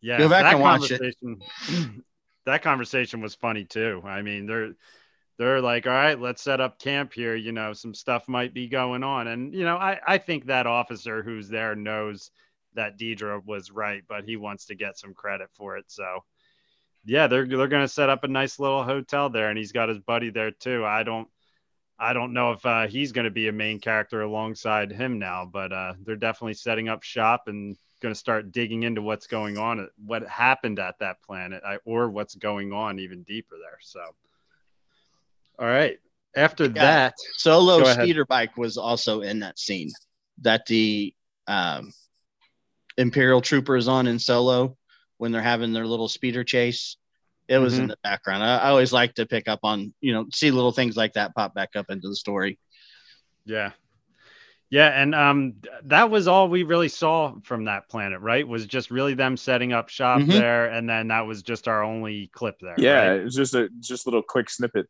Yeah. Go back that and watch it. conversation, that conversation was funny too. I mean, they're they're like, all right, let's set up camp here. You know, some stuff might be going on. And, you know, I, I think that officer who's there knows that Dedra was right, but he wants to get some credit for it. So yeah, they're they're gonna set up a nice little hotel there and he's got his buddy there too. I don't I don't know if uh, he's going to be a main character alongside him now, but uh, they're definitely setting up shop and going to start digging into what's going on, what happened at that planet, or what's going on even deeper there. So, all right. After Yeah. that, Solo speeder bike was also in that scene that the um, Imperial Trooper is on in Solo when they're having their little speeder chase. It was in Mhm. the background. I, I always like to pick up on, you know, see little things like that pop back up into the story. yeah. Yeah, and um, that was all we really saw from that planet, right? Was just really them setting up shop Mhm. there, and then that was just our only clip there. yeah, right? it was just a just a little quick snippet.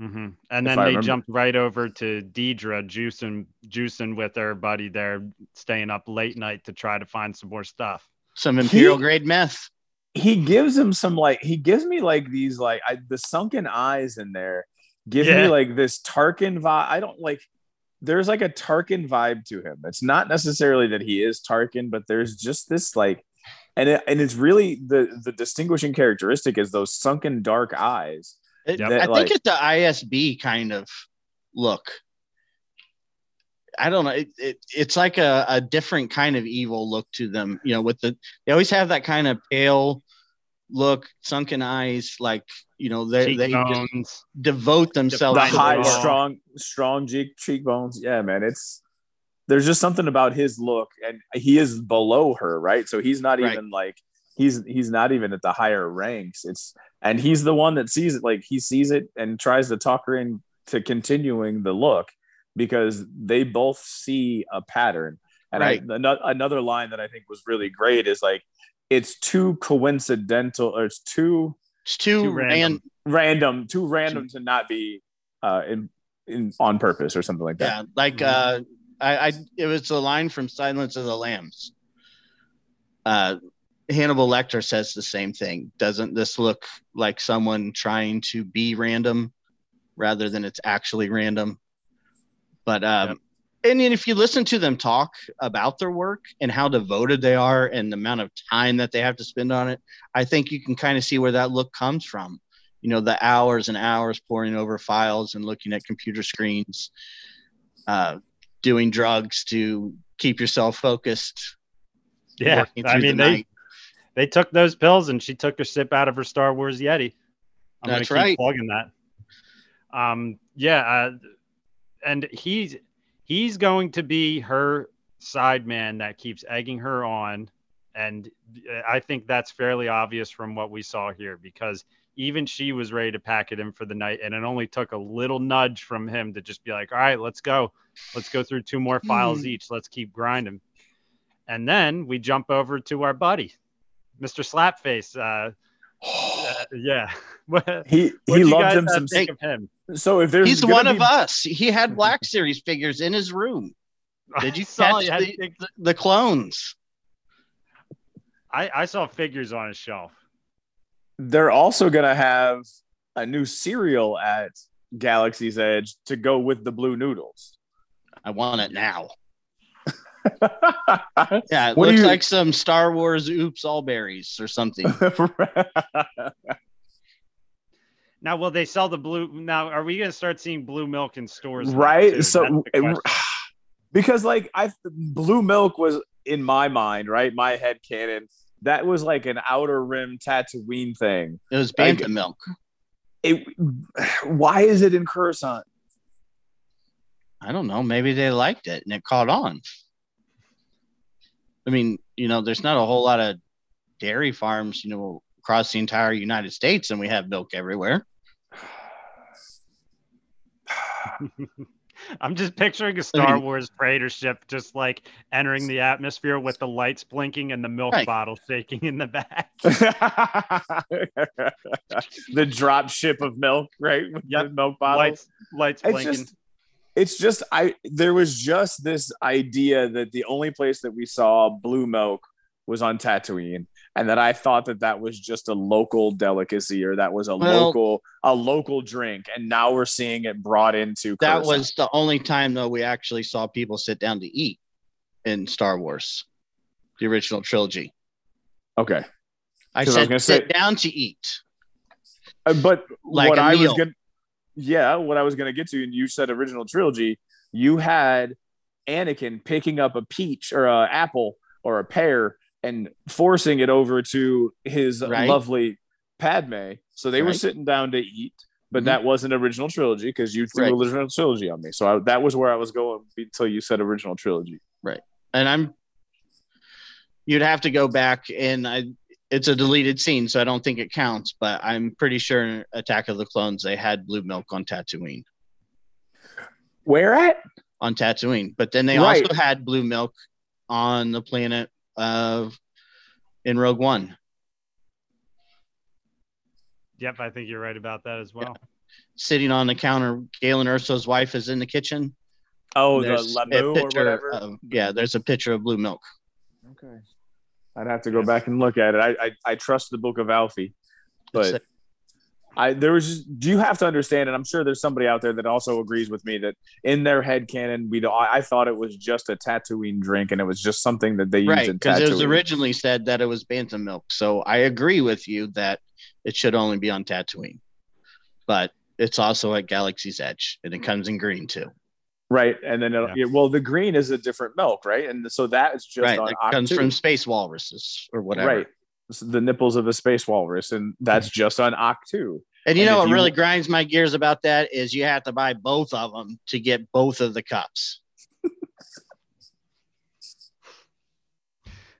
hmm And then I they remember. jumped right over to Dedra juicing, juicing with her buddy there, staying up late night to try to find some more stuff. Some Imperial grade meth. He gives him some like he gives me like these like I, the sunken eyes in there give Yeah. me like this Tarkin vibe. I don't like. There's like a Tarkin vibe to him. It's not necessarily that he is Tarkin, but there's just this like, and it, and it's really the the distinguishing characteristic is those sunken dark eyes. It- That, I like- think it's the ISB kind of look. I don't know. It, it, it's like a, a different kind of evil look to them. You know, with the they always have that kind of pale look, sunken eyes, like you know they they just devote themselves the to high, the strong, strong cheek cheekbones. Yeah, man, it's there's just something about his look, and he is below her, right? So he's not Right. even like he's he's not even at the higher ranks. It's and he's the one that sees it, like he sees it and tries to talk her into continuing the look because they both see a pattern. And Right. I, another line that I think was really great is like it's too coincidental or it's too It's too, Too random. random. random, too random to not be uh, in, in on purpose or something like that. Yeah, like Mhm. uh, I, I it was a line from Silence of the Lambs. Uh, Hannibal Lecter says the same thing. Doesn't this look like someone trying to be random rather than it's actually random? But um, Yep. And if you listen to them talk about their work and how devoted they are and the amount of time that they have to spend on it, I think you can kind of see where that look comes from. You know, the hours and hours poring over files and looking at computer screens, uh, doing drugs to keep yourself focused. Yeah, I mean the they night. they took those pills and she took a sip out of her Star Wars Yeti. I'm That's gonna keep right. plugging that. Um, yeah, uh, and he's he's going to be her side man that keeps egging her on, and I think that's fairly obvious from what we saw here because even she was ready to pack it in for the night. And it only took a little nudge from him to just be like, all right, let's go. Let's go through two more files Hmm. each. Let's keep grinding. And then we jump over to our buddy, Mr. Slapface. Uh, uh, yeah. He he loved him some. him. So if there's He's one be- of us. He had Black Series figures in his room. Did you saw catch he the, big- the, the clones? I, I saw figures on his shelf. they're also gonna have a new cereal at Galaxy's Edge to go with the blue noodles. I want it now. Yeah, it What looks you- like some Star Wars Oops All Berries or something. Now, will they sell the blue? Now, are we going to start seeing blue milk in stores? right so That's the question. because like i blue milk was in my mind right my head canon that was like an outer rim tatooine thing It was Like- milk. it why is it in coruscant I don't know. Maybe they liked it and it caught on. I mean, you know, there's not a whole lot of dairy farms, you know, across the entire United States, and we have milk everywhere. I'm just picturing a Star Wars freighter ship just like entering the atmosphere with the lights blinking and the milk Right. bottle shaking in the back. the drop ship of milk right with Yep. the milk bottle lights, lights it's blinking. just it's just i there was just this idea that the only place that we saw blue milk was on tatooine and that i thought that that was just a local delicacy or that was a Well- local a local drink and now we're seeing it brought into That was the only time, though, we actually saw people sit down to eat in Star Wars, the original trilogy. okay I was said gonna sit say- down to eat. Uh, but Like what I was gonna, yeah, what I was gonna get to, and you said original trilogy, you had Anakin picking up a peach or a apple or a pear and forcing it over to his Right. lovely Padme. So they were sitting down to eat, but Mhm. that wasn't original trilogy because you threw Right. original trilogy on me. So I, that was where I was going until you said original trilogy. Right. And I'm you'd have to go back and I it's a deleted scene, so I don't think it counts, but I'm pretty sure in Attack of the Clones they had blue milk on Tatooine. Where at? On Tatooine. But then they Right. also had blue milk on the planet of in Rogue One. Yep, I think you're right about that as well. Sitting on the counter, Galen Erso's wife is in the kitchen. Oh, the Lah'mu or whatever. of- yeah, there's a picture of blue milk. Okay. I'd have to go back and look at it. I, I I trust the book of Alfie, but It's I there was just do you have to understand, and I'm sure there's somebody out there that also agrees with me that in their head canon, we don't I, I thought it was just a Tatooine drink and it was just something that they used right in because it was originally said that it was Bantha milk so i agree with you that it should only be on tatooine but it's also at galaxy's edge and it comes in green too right, and then it'll, Yeah. well, the green is a different milk, right? And so that is just right on it comes from space walruses or whatever right. It's the nipples of a space walrus, and that's just on Ahch-To. and you And know what you- really grinds my gears about that is you have to buy both of them to get both of the cups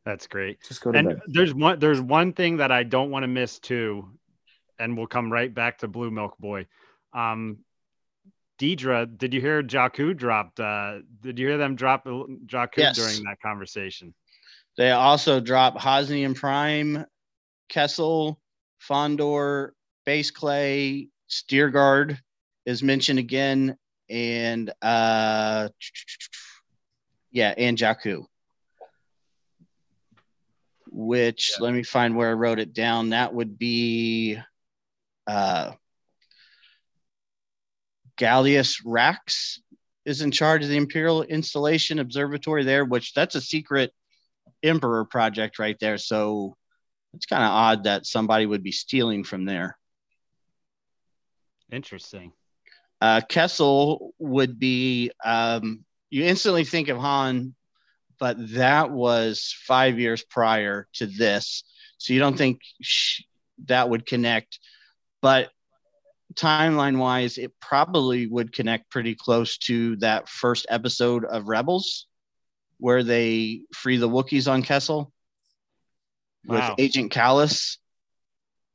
That's great. Just go to And bed. there's one there's one thing that I don't want to miss too, and we'll come right back to Blue Milk Boy. Um Deidre, did you hear Jakku dropped? Uh, did you hear them drop Jakku Yes. during that conversation? They also drop Hosnian Prime, Kessel, Fondor, Base Clay, Steergard is mentioned again, and uh, yeah, and Jakku. Which let me find where I wrote it down. That would be uh, Gallius Rax is in charge of the Imperial Installation Observatory there, which that's a secret Emperor project right there. So it's kind of odd that somebody would be stealing from there. Interesting. Uh, Kessel would be, um, you instantly think of Han, but that was five years prior to this. So you don't think sh- that would connect. But timeline wise, it probably would connect pretty close to that first episode of Rebels where they free the Wookiees on Kessel with Agent Kallus.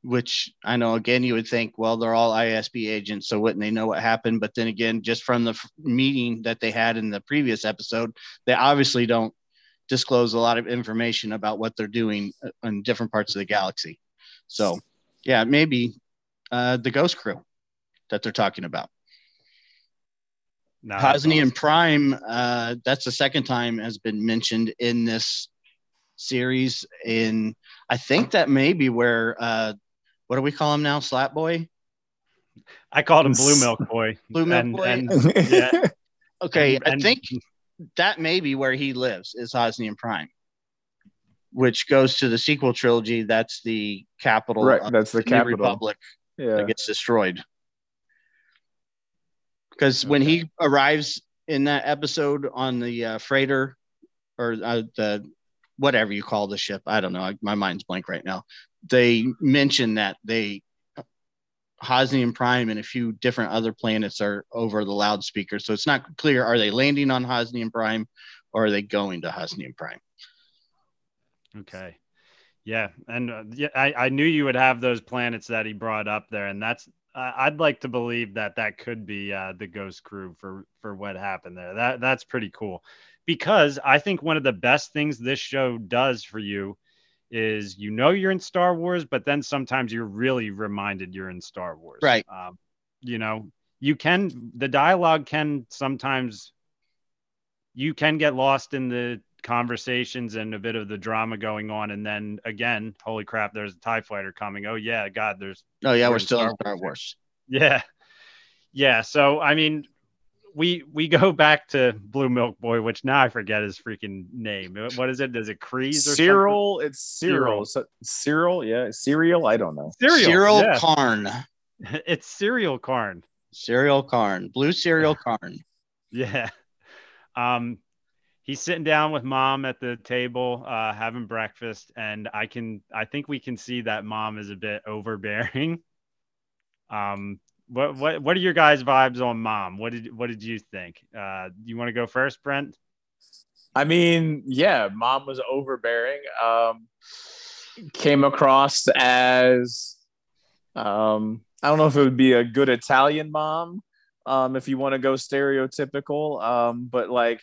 which I know again you would think, well, they're all ISB agents, so wouldn't they know what happened? But then again, just from the f- meeting that they had in the previous episode, they obviously don't disclose a lot of information about what they're doing uh, in different parts of the galaxy. So, yeah, maybe uh, the Ghost Crew that they're talking about. No, that's Hosnian awesome. Prime, uh, that's the second time has been mentioned in this series. In I think that may be where uh, what do we call him now? Slap Boy? I called him Blue Milk Boy. Blue Milk And- Boy? and- yeah. Okay, And- I think that may be where he lives is Hosnian Prime, which goes to the sequel trilogy. That's the capital right. of That's the the capital. Republic Yeah. that gets destroyed. Because when he arrives in that episode on the uh, freighter or uh, the whatever you call the ship, I don't know. I, my mind's blank right now. They mention that they Hosnian Prime and a few different other planets are over the loudspeaker, so it's not clear are they landing on Hosnian Prime or are they going to Hosnian Prime? Okay. Yeah, and uh, yeah, I, I knew you would have those planets that he brought up there, and that's I'd like to believe that that could be uh, the Ghost Crew for for what happened there. That that's pretty cool, because I think one of the best things this show does for you is you know you're in Star Wars, but then sometimes you're really reminded you're in Star Wars. Right. Um, you know, you can the dialogue can sometimes you can get lost in the conversations and a bit of the drama going on and then again holy crap there's a tie fighter coming oh yeah god there's Oh yeah, We're we're in still in Star Star Wars. Wars. yeah yeah so i mean we we go back to blue milk boy which now i forget his freaking name what is it is it crease or Syril, it's Syril. Syril. So, Syril, yeah, cereal. I don't know. something? Syril yeah. Karn. it's cereal Karn. Cereal Karn. Blue cereal Karn. Yeah. Um, he's sitting down with mom at the table, uh, having breakfast, and I can, I think we can see that mom is a bit overbearing. Um, what, what, what are your guys' vibes on mom? What did, what did you think? Uh, do you want to go first, Brent? I mean, yeah, mom was overbearing. Um, came across as, um, I don't know if it would be a good Italian mom, um, if you want to go stereotypical, um, but like,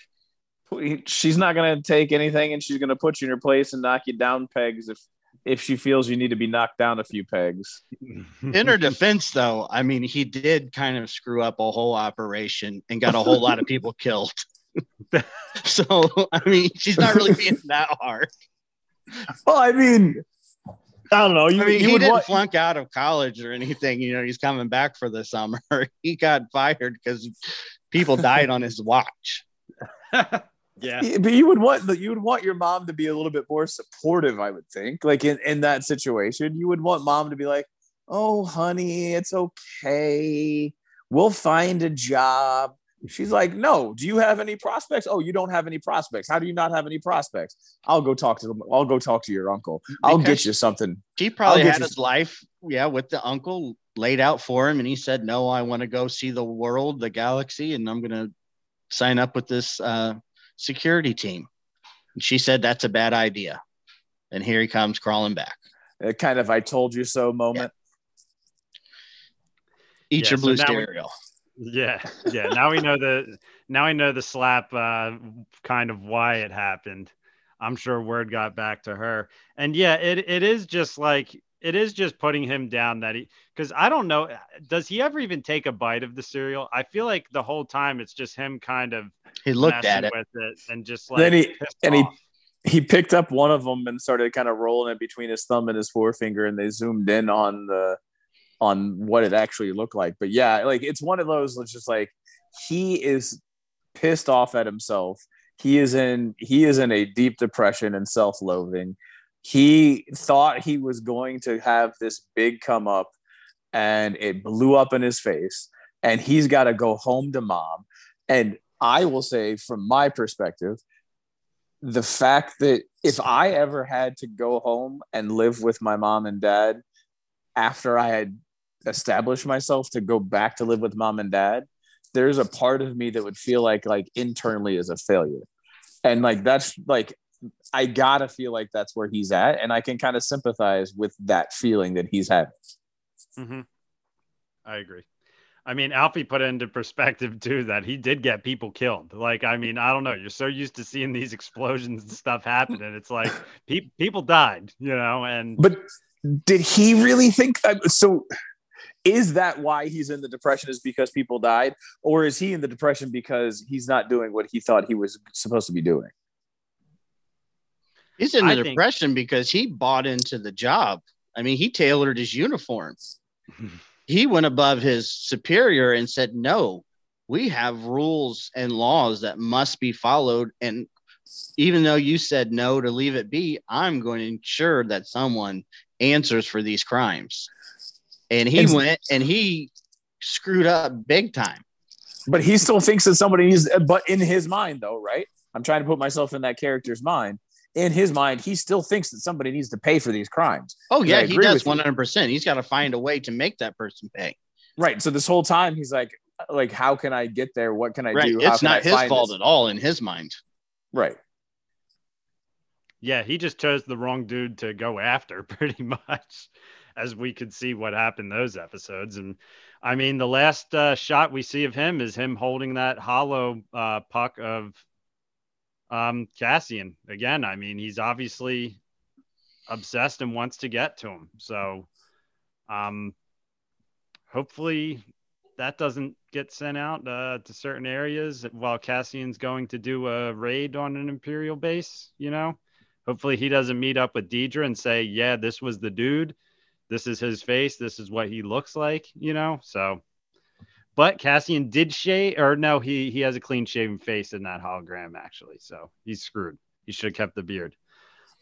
she's not gonna take anything, and she's gonna put you in your place and knock you down pegs if if she feels you need to be knocked down a few pegs. In her defense, though, I mean, he did kind of screw up a whole operation and got a whole lot of people killed. so, I mean, she's not really being that hard. Well, I mean, I don't know. You, I mean, you he would didn't want, flunk out of college or anything. You know, he's coming back for the summer. He got fired because people died on his watch. Yeah. But you would want you would want your mom to be a little bit more supportive i would think. Like in, in that situation you would want mom to be like oh honey it's okay. We'll find a job. She's like no do you have any prospects? Oh you don't have any prospects. How do you not have any prospects? I'll go talk to them i'll go talk to your uncle. I'll Because- get you something. He probably had his life, yeah, with the uncle laid out for him, and he said, "No, I want to go see the world, the galaxy, and I'm going to sign up with this uh, security team." And she said, "That's a bad idea." And here he comes crawling back. a kind of i told you so moment Eat Yeah, your so blue now we- cereal. Yeah, yeah. Now we know the now I know the slap uh, kind of why it happened. I'm sure word got back to her, and yeah, it it is just like it is just putting him down that he because I don't know does he ever even take a bite of the cereal? I feel like the whole time it's just him kind of He looked at it. with it and just like Then he- pissed and he- off. he picked up one of them and started kind of rolling it between his thumb and his forefinger and they zoomed in on the on what it actually looked like but yeah like it's one of those that's just like he is pissed off at himself he is in he is in a deep depression and self-loathing he thought he was going to have this big come up and it blew up in his face and he's got to go home to mom and i will say from my perspective the fact that if I ever had to go home and live with my mom and dad after I had established myself to go back to live with mom and dad, there's a part of me that would feel like like internally as a failure. And like that's like I gotta feel like that's where he's at, and I can kind of sympathize with that feeling that he's having. Mm-hmm. I agree. I mean, Alfie put it into perspective too that he did get people killed. Like, I mean, I don't know. You're so used to seeing these explosions and stuff happen, and it's like pe- people died, you know. And but did he really think that? So, is that why he's in the depression? Is because people died, or is he in the depression because he's not doing what he thought he was supposed to be doing? He's in think- depression because he bought into the job. I mean, he tailored his uniform. he went above his superior and said, No, we have rules and laws that must be followed. And even though you said no to leave it be, I'm going to ensure that someone answers for these crimes. And he And- went and he screwed up big time. But he still thinks that somebody needs. But in his mind, though, right? I'm trying to put myself in that character's mind. In his mind, he still thinks that somebody needs to pay for these crimes. Oh, yeah, I he agree does with 100%. He's got to find a way to make that person pay. Right. So this whole time, he's like, like, how can I get there? What can I Right. do? How It's can I not his find fault this? at all in his mind. Right. yeah, he just chose the wrong dude to go after, pretty much, as we could see what happened those episodes. And I mean, the last uh, shot we see of him is him holding that hollow uh, puck of um, Cassian. Again, I mean, he's obviously obsessed and wants to get to him. So, um, hopefully, that doesn't get sent out uh, to certain areas while Cassian's going to do a raid on an Imperial base. You know, hopefully, he doesn't meet up with Dedra and say, "Yeah, this was the dude. This is his face. This is what he looks like." You know, so. But Cassian did shave, or no, he he has a clean shaven face in that hologram actually, so he's screwed. He should have kept the beard.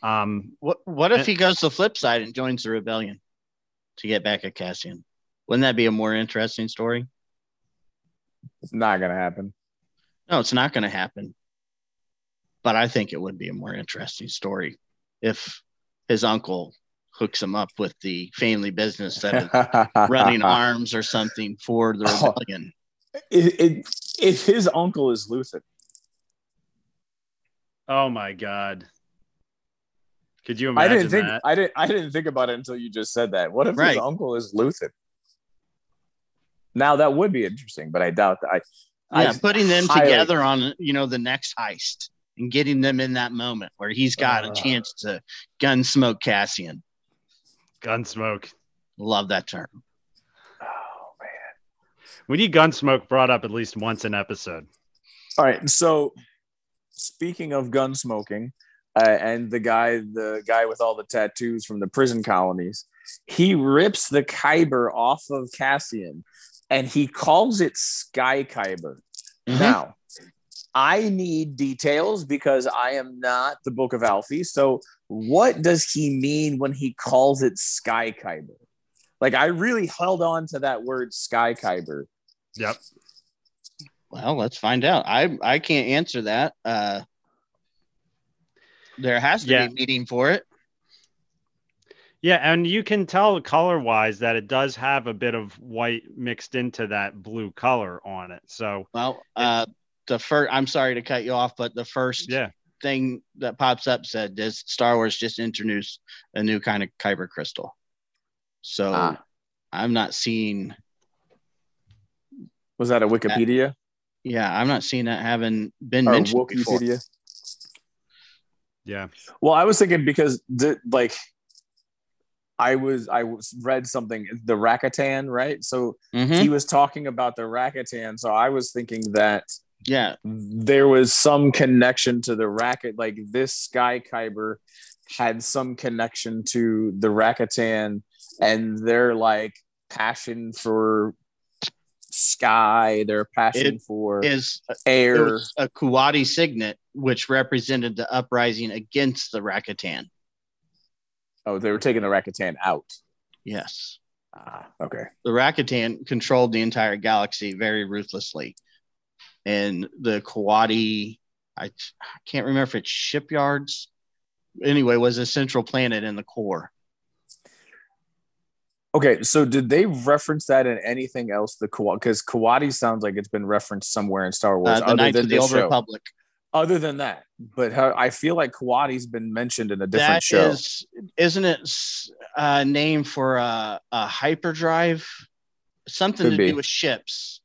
Um, What what if And- he goes to the flip side and joins the rebellion to get back at Cassian? Wouldn't that be a more interesting story? It's not gonna happen. No, it's not going to happen. But I think it would be a more interesting story if his uncle hooks him up with the family business that is running arms or something for the Oh. rebellion. It, it, if his uncle is Luthen, oh my god, could you I imagine didn't think that? I didn't I didn't think about it until you just said that. What if Right. his uncle is Luthen? Now that would be interesting, but I doubt that. I, Yeah, I putting them highly- together on you know the next heist and getting them in that moment where he's got Uh. a chance to gun smoke Cassian. Gunsmoke. Love that term. Oh man. We need Gunsmoke brought up at least once an episode. All right. So, speaking of gun smoking, uh, and the guy, the guy with all the tattoos from the prison colonies, he rips the Kyber off of Cassian, and he calls it Sky Kyber. Mhm. Now, I need details because I am not the Book of Alfie. So, what does he mean when he calls it Sky Kyber? Like, I really held on to that word Sky Kyber. Yep. Well, let's find out. I I can't answer that. Uh, there has to Yeah. be a meeting for it. Yeah, and you can tell color wise that it does have a bit of white mixed into that blue color on it. So Well, uh, the first. I'm sorry to cut you off, but the first yeah, thing that pops up said this Star Wars just introduced a new kind of kyber crystal. So Ah. I'm not seeing. Was that a Wikipedia Yeah, I'm not seeing that having been or mentioned before. Wikipedia? yeah. Well, I was thinking because the like I was I was read something the Rakatan, right? So Mhm. he was talking about the Rakatan. So I was thinking that Yeah, there was some connection to the racket, like this Sky Kyber had some connection to the Rakatan and their like passion for sky, their passion It for is air. a Kuati signet which represented the uprising against the Rakatan. oh, they were taking the Rakatan out. Yes. Ah, okay. the Rakatan controlled the entire galaxy very ruthlessly. And the Kuati, I, I can't remember if it's shipyards. Anyway, was a central planet in the core. Okay, so did they reference that in anything else? The Kuati, because Kuati sounds like it's been referenced somewhere in Star Wars, Uh, the other Knights than of the Old show. Republic. Other than that, but her, I feel like Kuati's been mentioned in a different That show. is, isn't it a name for a, a hyperdrive? Something Could to be. do with ships.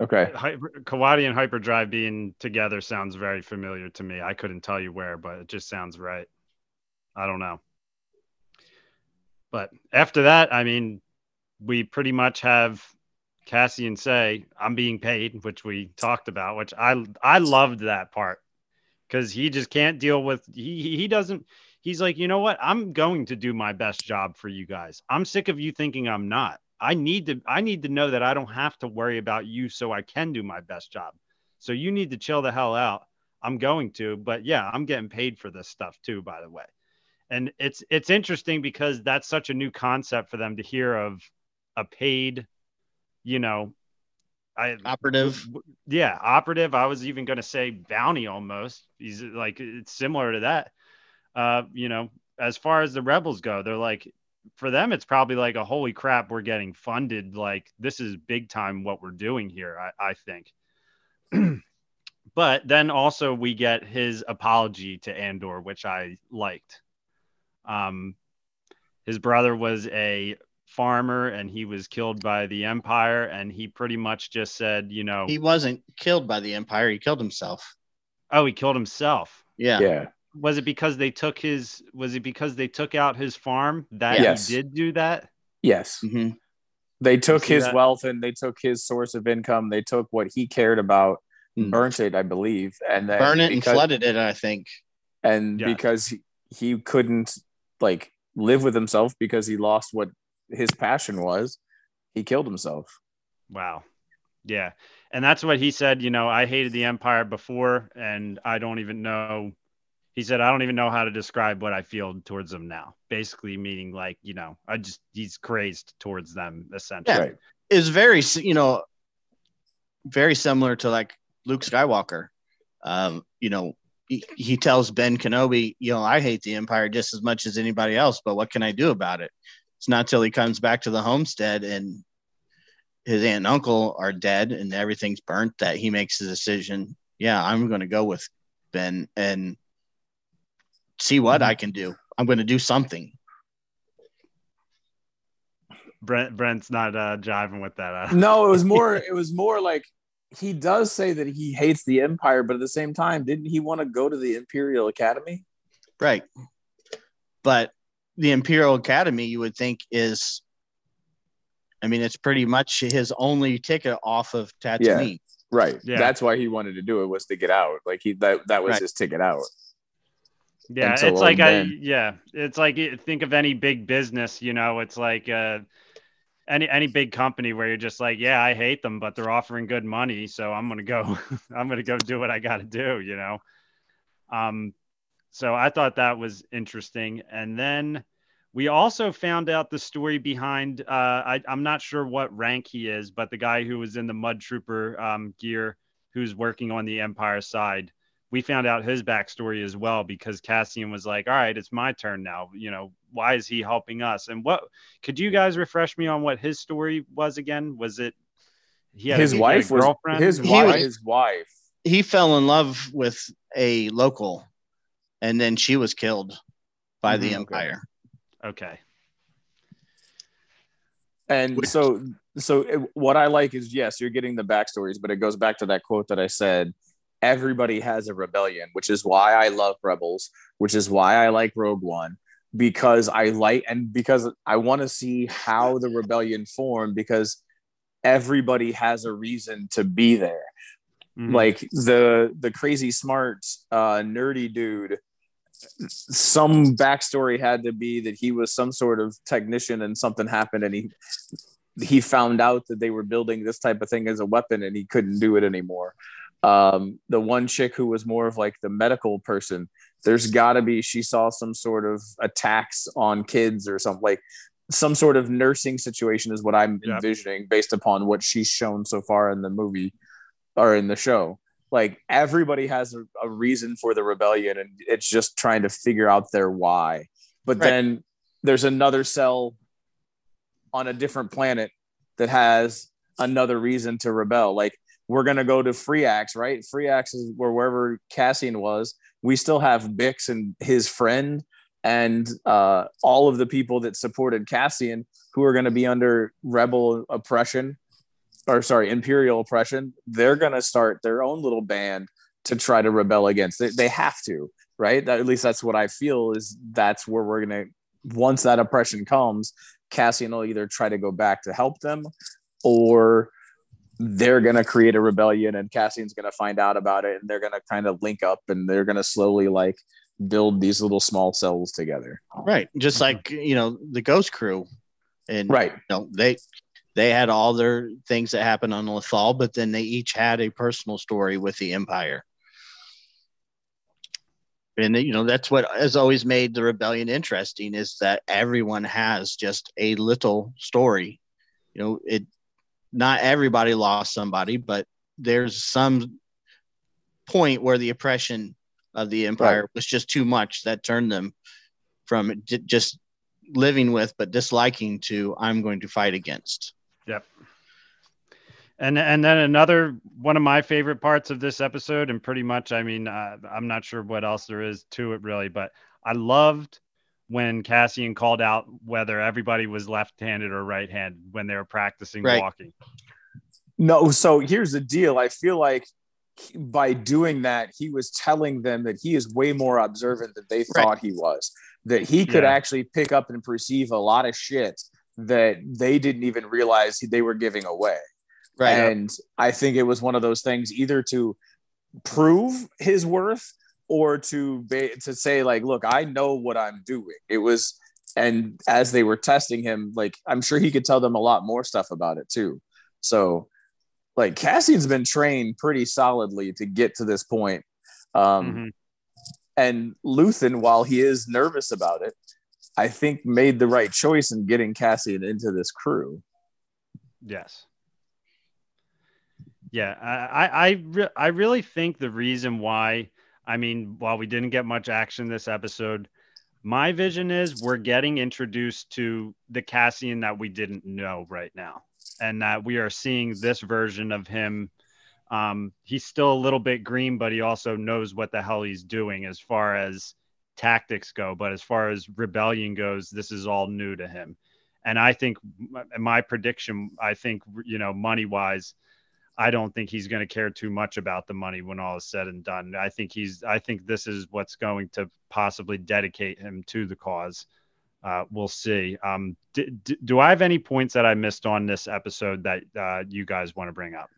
Okay. Hyper, Kuati and Hyperdrive being together sounds very familiar to me. I couldn't tell you where, but it just sounds right. I don't know. But after that, I mean, we pretty much have Cassian say, "I'm being paid," which we talked about, which I I loved that part because he just can't deal with he he- he doesn't. He's like, you know what? I'm going to do my best job for you guys. I'm sick of you thinking I'm not. I need to I need to know that I don't have to worry about you so I can do my best job. So you need to chill the hell out. I'm going to, but yeah, I'm getting paid for this stuff too, by the way. And it's it's interesting because that's such a new concept for them to hear of a paid, you know, I Operative. yeah, operative. I was even going to say bounty almost. He's like it's similar to that. Uh, you know, as far as the rebels go, they're like for them it's probably like a holy crap, we're getting funded. Like this is big time what we're doing here. I, I think. but then also we get his apology to Andor, which I liked. Um, his brother was a farmer and he was killed by the Empire, and he pretty much just said, you know, He wasn't killed by the Empire. He killed himself. oh, he killed himself. Yeah. Yeah. Was it because they took his? Was it because they took out his farm that Yes. he did do that? Yes. Mhm. They took his that? wealth and they took his source of income. They took what he cared about, Hmm. burnt it, I believe, and then Burn it and flooded it, I think. and Yeah. because he, he couldn't like live with himself because he lost what his passion was, he killed himself. Wow. Yeah. And that's what he said. You know, I hated the Empire before, and I don't even know. He said, I don't even know how to describe what I feel towards them now. Basically, meaning like, you know, I just, he's crazed towards them, essentially. Yeah. Right. Is very, you know, very similar to like Luke Skywalker. Um, you know, he, he tells Ben Kenobi, you know, I hate the Empire just as much as anybody else, but what can I do about it? It's not till he comes back to the homestead and his aunt and uncle are dead and everything's burnt that he makes the decision. Yeah, I'm going to go with Ben and see what I can do. I'm going to do something. Brent, Brent's not uh, jiving with that. Uh, No, it was more. it was more like he does say that he hates the Empire, but at the same time, didn't he want to go to the Imperial Academy? Right. But the Imperial Academy, you would think, is, I mean, it's pretty much his only ticket off of Tatooine. Right. Yeah. That's why he wanted to do it was to get out. Like he that that was Right. his ticket out. Yeah, it's like I yeah, it's like think of any big business, you know, it's like uh any any big company where you're just like, yeah, I hate them, but they're offering good money, so I'm going to go I'm going to go do what I got to do, you know. Um so I thought that was interesting and then we also found out the story behind uh I I'm not sure what rank he is, but the guy who was in the mud trooper um gear who's working on the empire side we found out his backstory as well because Cassian was like, "All right, it's my turn now. You know, why is he helping us?" And what could you guys refresh me on what his story was again? Was it he had a- his he had a wife was girlfriend? his He wife. was- his wife. He fell in love with a local, and then she was killed by the Mhm, okay. Empire. okay, And so, so what I like is yes, you're getting the backstories, but it goes back to that quote that I said. Everybody has a rebellion, which is why I love Rebels, which is why I like Rogue One, because I like and because I want to see how the rebellion formed. Because everybody has a reason to be there. Mhm. like the the crazy smart uh nerdy dude some backstory had to be that he was some sort of technician and something happened and he he found out that they were building this type of thing as a weapon and he couldn't do it anymore um the one chick who was more of like the medical person there's got to be she saw some sort of attacks on kids or something like some sort of nursing situation is what i'm envisioning based upon what she's shown so far in the movie or in the show. Like everybody has a, a reason for the rebellion, and it's just trying to figure out their why. But Right. then there's another cell on a different planet that has another reason to rebel. Like we're gonna go to Ferrix, right? Ferrix is where wherever Cassian was. We still have Bix and his friend and uh, all of the people that supported Cassian who are going to be under rebel oppression or sorry, imperial oppression. They're going to start their own little band to try to rebel against. They, they have to, right? That, at least that's what I feel is that's where we're going to once that oppression comes, Cassian will either try to go back to help them or they're going to create a rebellion and Cassian's going to find out about it and they're going to kind of link up and they're going to slowly like build these little small cells together. Right. Just mm-hmm. like, you know, the Ghost Crew. And, Right. you know, they, they had all their things that happened on Lothal, but then they each had a personal story with the Empire. And you know that's what has always made the rebellion interesting is that everyone has just a little story. You know, it not everybody lost somebody, but there's some point where the oppression of the empire was just too much that turned them from j- just living with but disliking to I'm going to fight against. Yep. And and then another one of my favorite parts of this episode, and pretty much, I mean, uh, I'm not sure what else there is to it really, but I loved when Cassian called out whether everybody was left-handed or right-handed when they were practicing Right. walking. No, so here's the deal. I feel like by doing that, he was telling them that he is way more observant than they Right. thought he was. That he could Yeah. actually pick up and perceive a lot of shit that they didn't even realize they were giving away. Right. And I think it was one of those things either to prove his worth or to be, to say like, look, I know what I'm doing. It was, and as they were testing him, like I'm sure he could tell them a lot more stuff about it too. So, like Cassian's been trained pretty solidly to get to this point. Um, Mhm. And Luthen, while he is nervous about it, I think made the right choice in getting Cassian into this crew. Yes. Yeah, I I I, re- I really think the reason why I mean, while we didn't get much action this episode, my vision is we're getting introduced to the Cassian that we didn't know right now, and that we are seeing this version of him. Um, he's still a little bit green, but he also knows what the hell he's doing as far as tactics go. But as far as rebellion goes, this is all new to him. And I think my prediction, I think, you know, money wise, I don't think he's going to care too much about the money when all is said and done. I think he's, I think this is what's going to possibly dedicate him to the cause. Uh, we'll see. Um, d- d- do I have any points that I missed on this episode that uh, you guys want to bring up?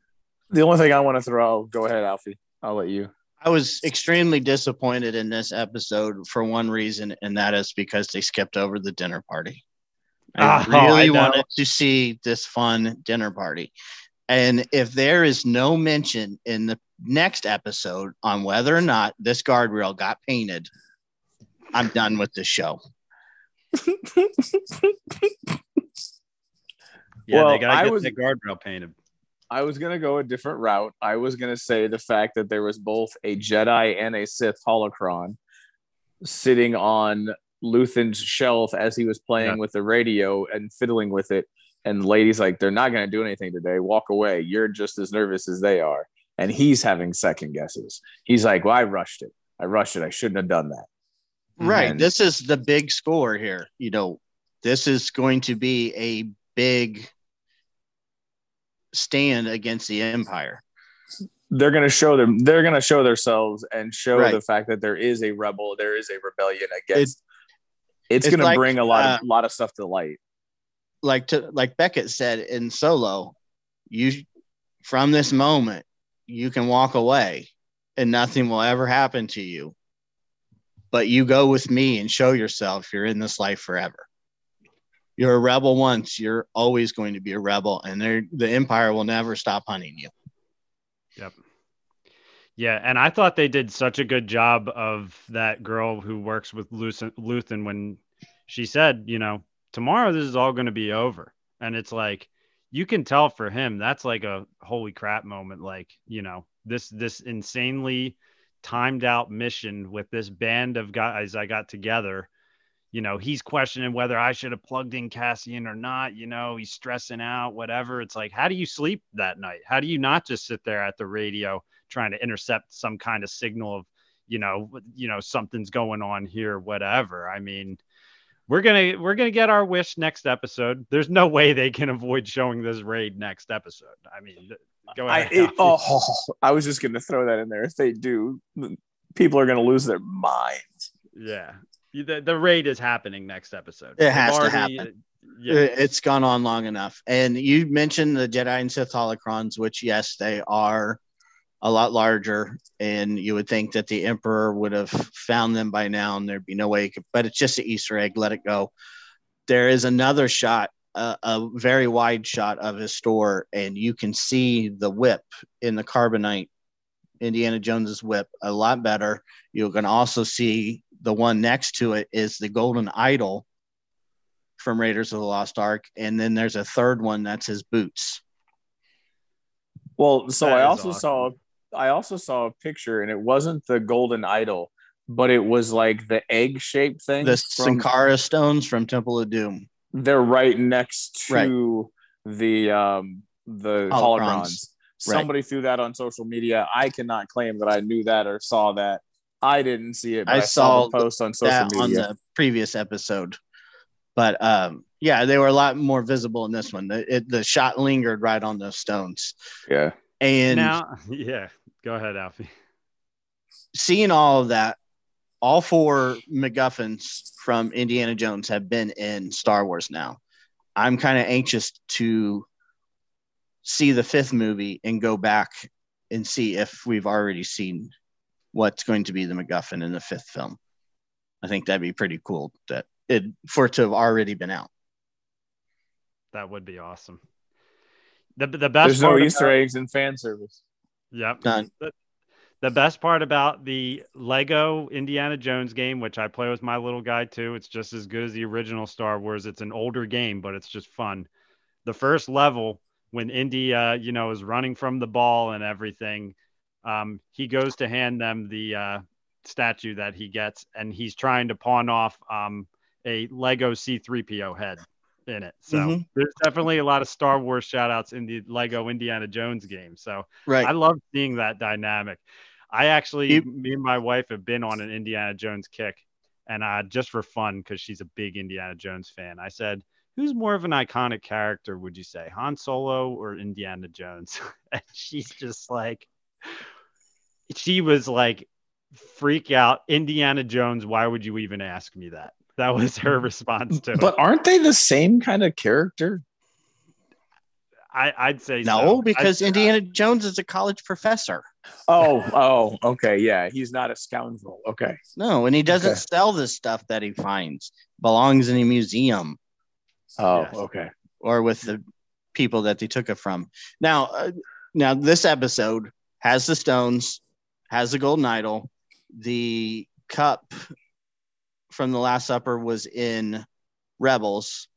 The only thing I want to throw, go ahead, Alfie. I'll let you. I was extremely disappointed in this episode for one reason, and that is because they skipped over the dinner party. I Oh, really know. wanted to see this fun dinner party. And if there is no mention in the next episode on whether or not this guardrail got painted, I'm done with the show. Yeah, Well, they got I to get was- the guardrail painted. I was gonna go a different route. I was gonna say the fact that there was both a Jedi and a Sith holocron sitting on Luthen's shelf as he was playing Yeah. with the radio and fiddling with it. And the lady's like, "They're not gonna do anything today. Walk away. You're just as nervous as they are." And he's having second guesses. He's like, "Well, I rushed it. I rushed it. I shouldn't have done that." Right. And- This is the big score here. You know, this is going to be a big stand against the Empire. they're going to show them they're going to show themselves and show Right. the fact that there is a rebel there is a rebellion against it's, it's going to bring a lot uh, of lot of stuff to light Like to like Beckett said in Solo, you from this moment you can walk away and nothing will ever happen to you. But you go with me and show yourself you're in this life forever. You're a rebel once, you're always going to be a rebel, and the Empire will never stop hunting you. Yep. Yeah, and I thought they did such a good job of that girl who works with Luthen when she said, you know, tomorrow this is all going to be over, and it's like you can tell for him that's like a holy crap moment. Like you know, this this insanely timed out mission with this band of guys I got together. you know, he's questioning whether I should have plugged in Cassian or not. You know, he's stressing out, whatever. It's like, how do you sleep that night? How do you not just sit there at the radio trying to intercept some kind of signal of, you know, you know, something's going on here, whatever. I mean, we're gonna we're gonna get our wish next episode. There's no way they can avoid showing this raid next episode. I mean, go ahead. I, it, oh, I was just gonna throw that in there. If they do, people are gonna lose their minds. Yeah, the, the raid is happening next episode. It has already, to happen. Uh, yeah. It's gone on long enough. And you mentioned the Jedi and Sith holocrons, which yes, they are a lot larger, and you would think that the Emperor would have found them by now, and there'd be no way. Could, but it's just an Easter egg. Let it go. There is another shot, uh, a very wide shot of his store, and you can see the whip in the carbonite. Indiana Jones's whip a lot better. You can also see the one next to it is the golden idol from Raiders of the Lost Ark, and then there's a third one that's his boots. Well, so that I also awesome. saw I also saw a picture, and it wasn't the golden idol, but it was like the egg shaped thing. The from, Sankara stones from Temple of Doom. They're right next to right. the um the holocrons. holocrons. Somebody right. threw that on social media. I cannot claim that I knew that or saw that. I didn't see it. I, I, saw, the post on social media on the previous episode. But um, yeah, they were a lot more visible in this one. The, it, the shot lingered right on those stones. Yeah. And now, yeah, Go ahead, Alfie. Seeing all of that, all four MacGuffins from Indiana Jones have been in Star Wars now. I'm kind of anxious to see the fifth movie and go back and see if we've already seen what's going to be the MacGuffin in the fifth film. I think that'd be pretty cool that it for it to have already been out. That would be awesome. The, the best There's no Easter eggs in fan service. Yep. Done. The, the best part about the Lego Indiana Jones game, which I play with my little guy too, it's just as good as the original Star Wars. It's an older game, but it's just fun. The first level, when Indy, uh, you know, is running from the ball and everything, um, he goes to hand them the uh, statue that he gets, and he's trying to pawn off um, a Lego C3PO head in it. So mm-hmm. there's definitely a lot of Star Wars shout outs in the Lego Indiana Jones game. So right. I love seeing that dynamic. I actually, me and my wife have been on an Indiana Jones kick, and uh, just for fun, because she's a big Indiana Jones fan, I said, Who's more of an iconic character, would you say, Han Solo or Indiana Jones? and she's just like, she was like, freak out, Indiana Jones. Why would you even ask me that? That was her response to but it. But aren't they the same kind of character? I, would say no, so. because I'd, Indiana Jones is a college professor. Oh, oh, okay, yeah, he's not a scoundrel. Okay, no, and he doesn't okay. sell the stuff that he finds. Belongs in a museum. Oh, yes. okay, or with the people that they took it from. Now, uh, now this episode has the stones, has the golden idol, the cup from the Last Supper was in Rebels.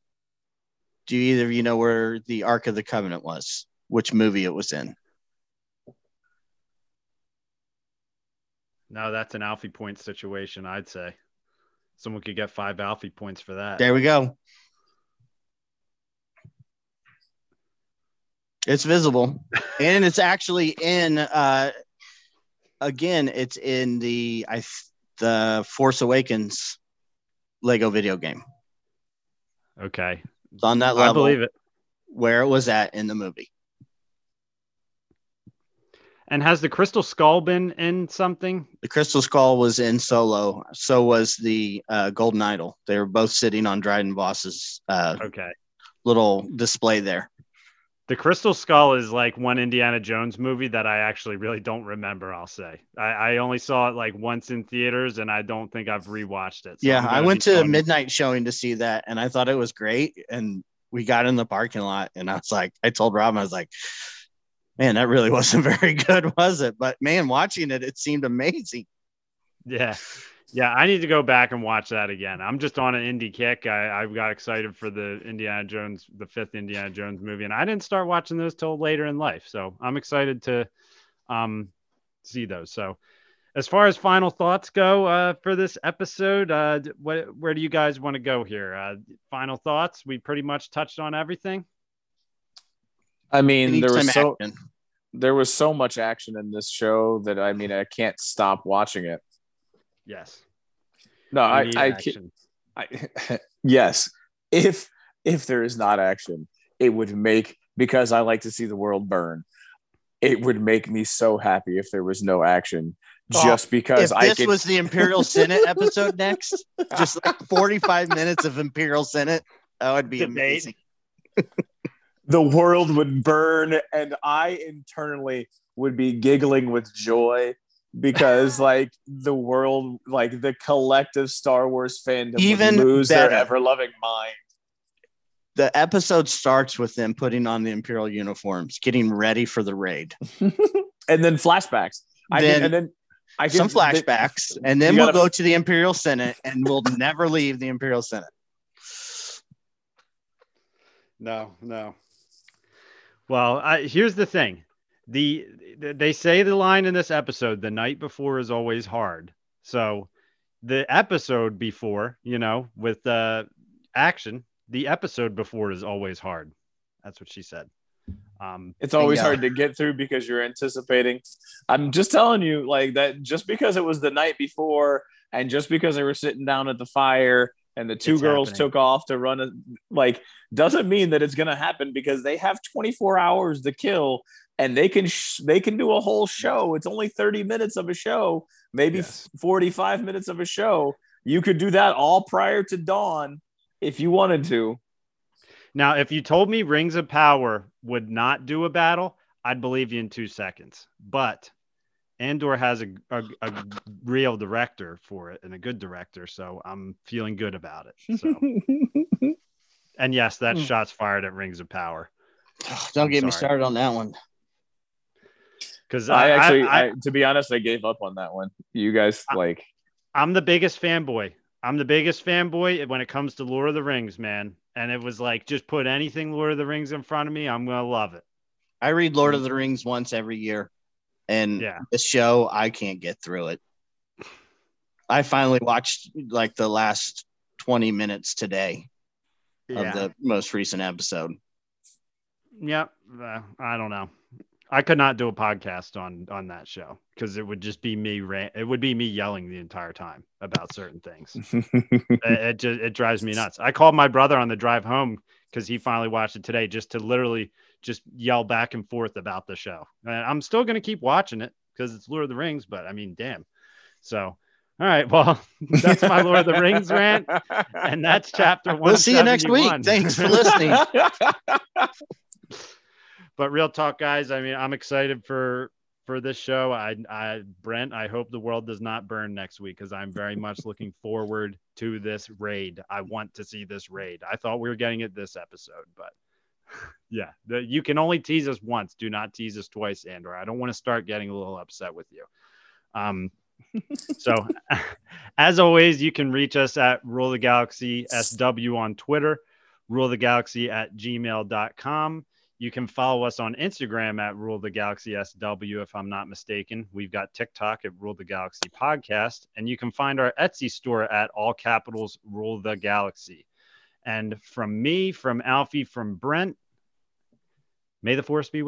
Do either of you know where the Ark of the Covenant was? Which movie it was in? No, that's an Alfie point situation, I'd say. Someone could get five Alfie points for that. There we go. It's visible. and it's actually in uh again, it's in the I the Force Awakens Lego video game. Okay. It's on that level. I believe it. Where it was at in the movie. And has the Crystal Skull been in something? The Crystal Skull was in Solo. So was the uh, Golden Idol. They were both sitting on Dryden Voss's uh, okay little display there. The Crystal Skull is like one Indiana Jones movie that I actually really don't remember. I'll say I, I only saw it like once in theaters, and I don't think I've rewatched it. So yeah, I went to a midnight showing to see that, and I thought it was great. And we got in the parking lot, and I was like, I told Rob, I was like, man, that really wasn't very good, was it? But man, watching it, it seemed amazing. Yeah, yeah, I need to go back and watch that again. I'm just on an indie kick. I, I got excited for the Indiana Jones, the fifth Indiana Jones movie, and I didn't start watching those till later in life. So I'm excited to um, see those. So as far as final thoughts go uh, for this episode, uh, what, where do you guys want to go here? Uh, final thoughts? We pretty much touched on everything. I mean, there was so action. there was so much action in this show that I mean, I can't stop watching it. Yes. No, I, I, can, I, yes. If if there is not action, it would make because I like to see the world burn. It would make me so happy if there was no action oh, just because if I this was the Imperial Senate episode next, just like 45 minutes of Imperial Senate, that would be amazing. the world would burn, and I internally would be giggling with joy because like the world, like the collective Star Wars fandom Even would lose better. their ever loving mind. The episode starts with them putting on the Imperial uniforms, getting ready for the raid. and then flashbacks. I then, and then I some flashbacks, and then we'll go to the Imperial Senate, and we'll never leave the Imperial Senate. No, no. Well, I, here's the thing: the they say the line in this episode, "The night before is always hard." So, the episode before, you know, with the action, the episode before is always hard. That's what she said. Um, it's always hard to get through because you're anticipating. I'm just telling you, like that, just because it was the night before, and just because they were sitting down at the fire, and the two it's girls happening. took off to run, a, like, doesn't mean that it's gonna happen because they have 24 hours to kill, and they can sh- they can do a whole show. It's only 30 minutes of a show, maybe yes. 45 minutes of a show. You could do that all prior to dawn if you wanted to. Now, if you told me Rings of Power would not do a battle, I'd believe you in two seconds. But Andor has a, a, a, real director for it and a good director, so I'm feeling good about it. So. and yes, that hmm. shot's fired at Rings of Power. Don't I'm get sorry. me started on that one. Because I, I, actually, I, to be honest, I gave up on that one. You guys like, I'm the biggest fanboy. I'm the biggest fanboy when it comes to Lord of the Rings, man. And it was like, just put anything Lord of the Rings in front of me, I'm gonna love it. I read Lord of the Rings once every year, and yeah. this show I can't get through it. I finally watched like the last 20 minutes today yeah. of the most recent episode. Yep, uh, I don't know. I could not do a podcast on on that show because it would just be me rant. It would be me yelling the entire time about certain things. it, it just it drives me nuts. I called my brother on the drive home because he finally watched it today, just to literally just yell back and forth about the show. And I'm still gonna keep watching it because it's Lord of the Rings, but I mean, damn. So. All right, well, that's my Lord of the Rings rant, and that's chapter one. We'll see you next week. Thanks for listening. but real talk, guys. I mean, I'm excited for for this show. I, I Brent, I hope the world does not burn next week because I'm very much looking forward to this raid. I want to see this raid. I thought we were getting it this episode, but yeah, the, you can only tease us once. Do not tease us twice, Andor. I don't want to start getting a little upset with you. Um, so as always, you can reach us at Rule the Galaxy SW on Twitter, rule the galaxy at gmail.com. You can follow us on Instagram at Rule the Galaxy SW, if I'm not mistaken. We've got TikTok at Rule the Galaxy Podcast, and you can find our Etsy store at all capitals Rule the Galaxy. And from me, from Alfie, from Brent, may the force be with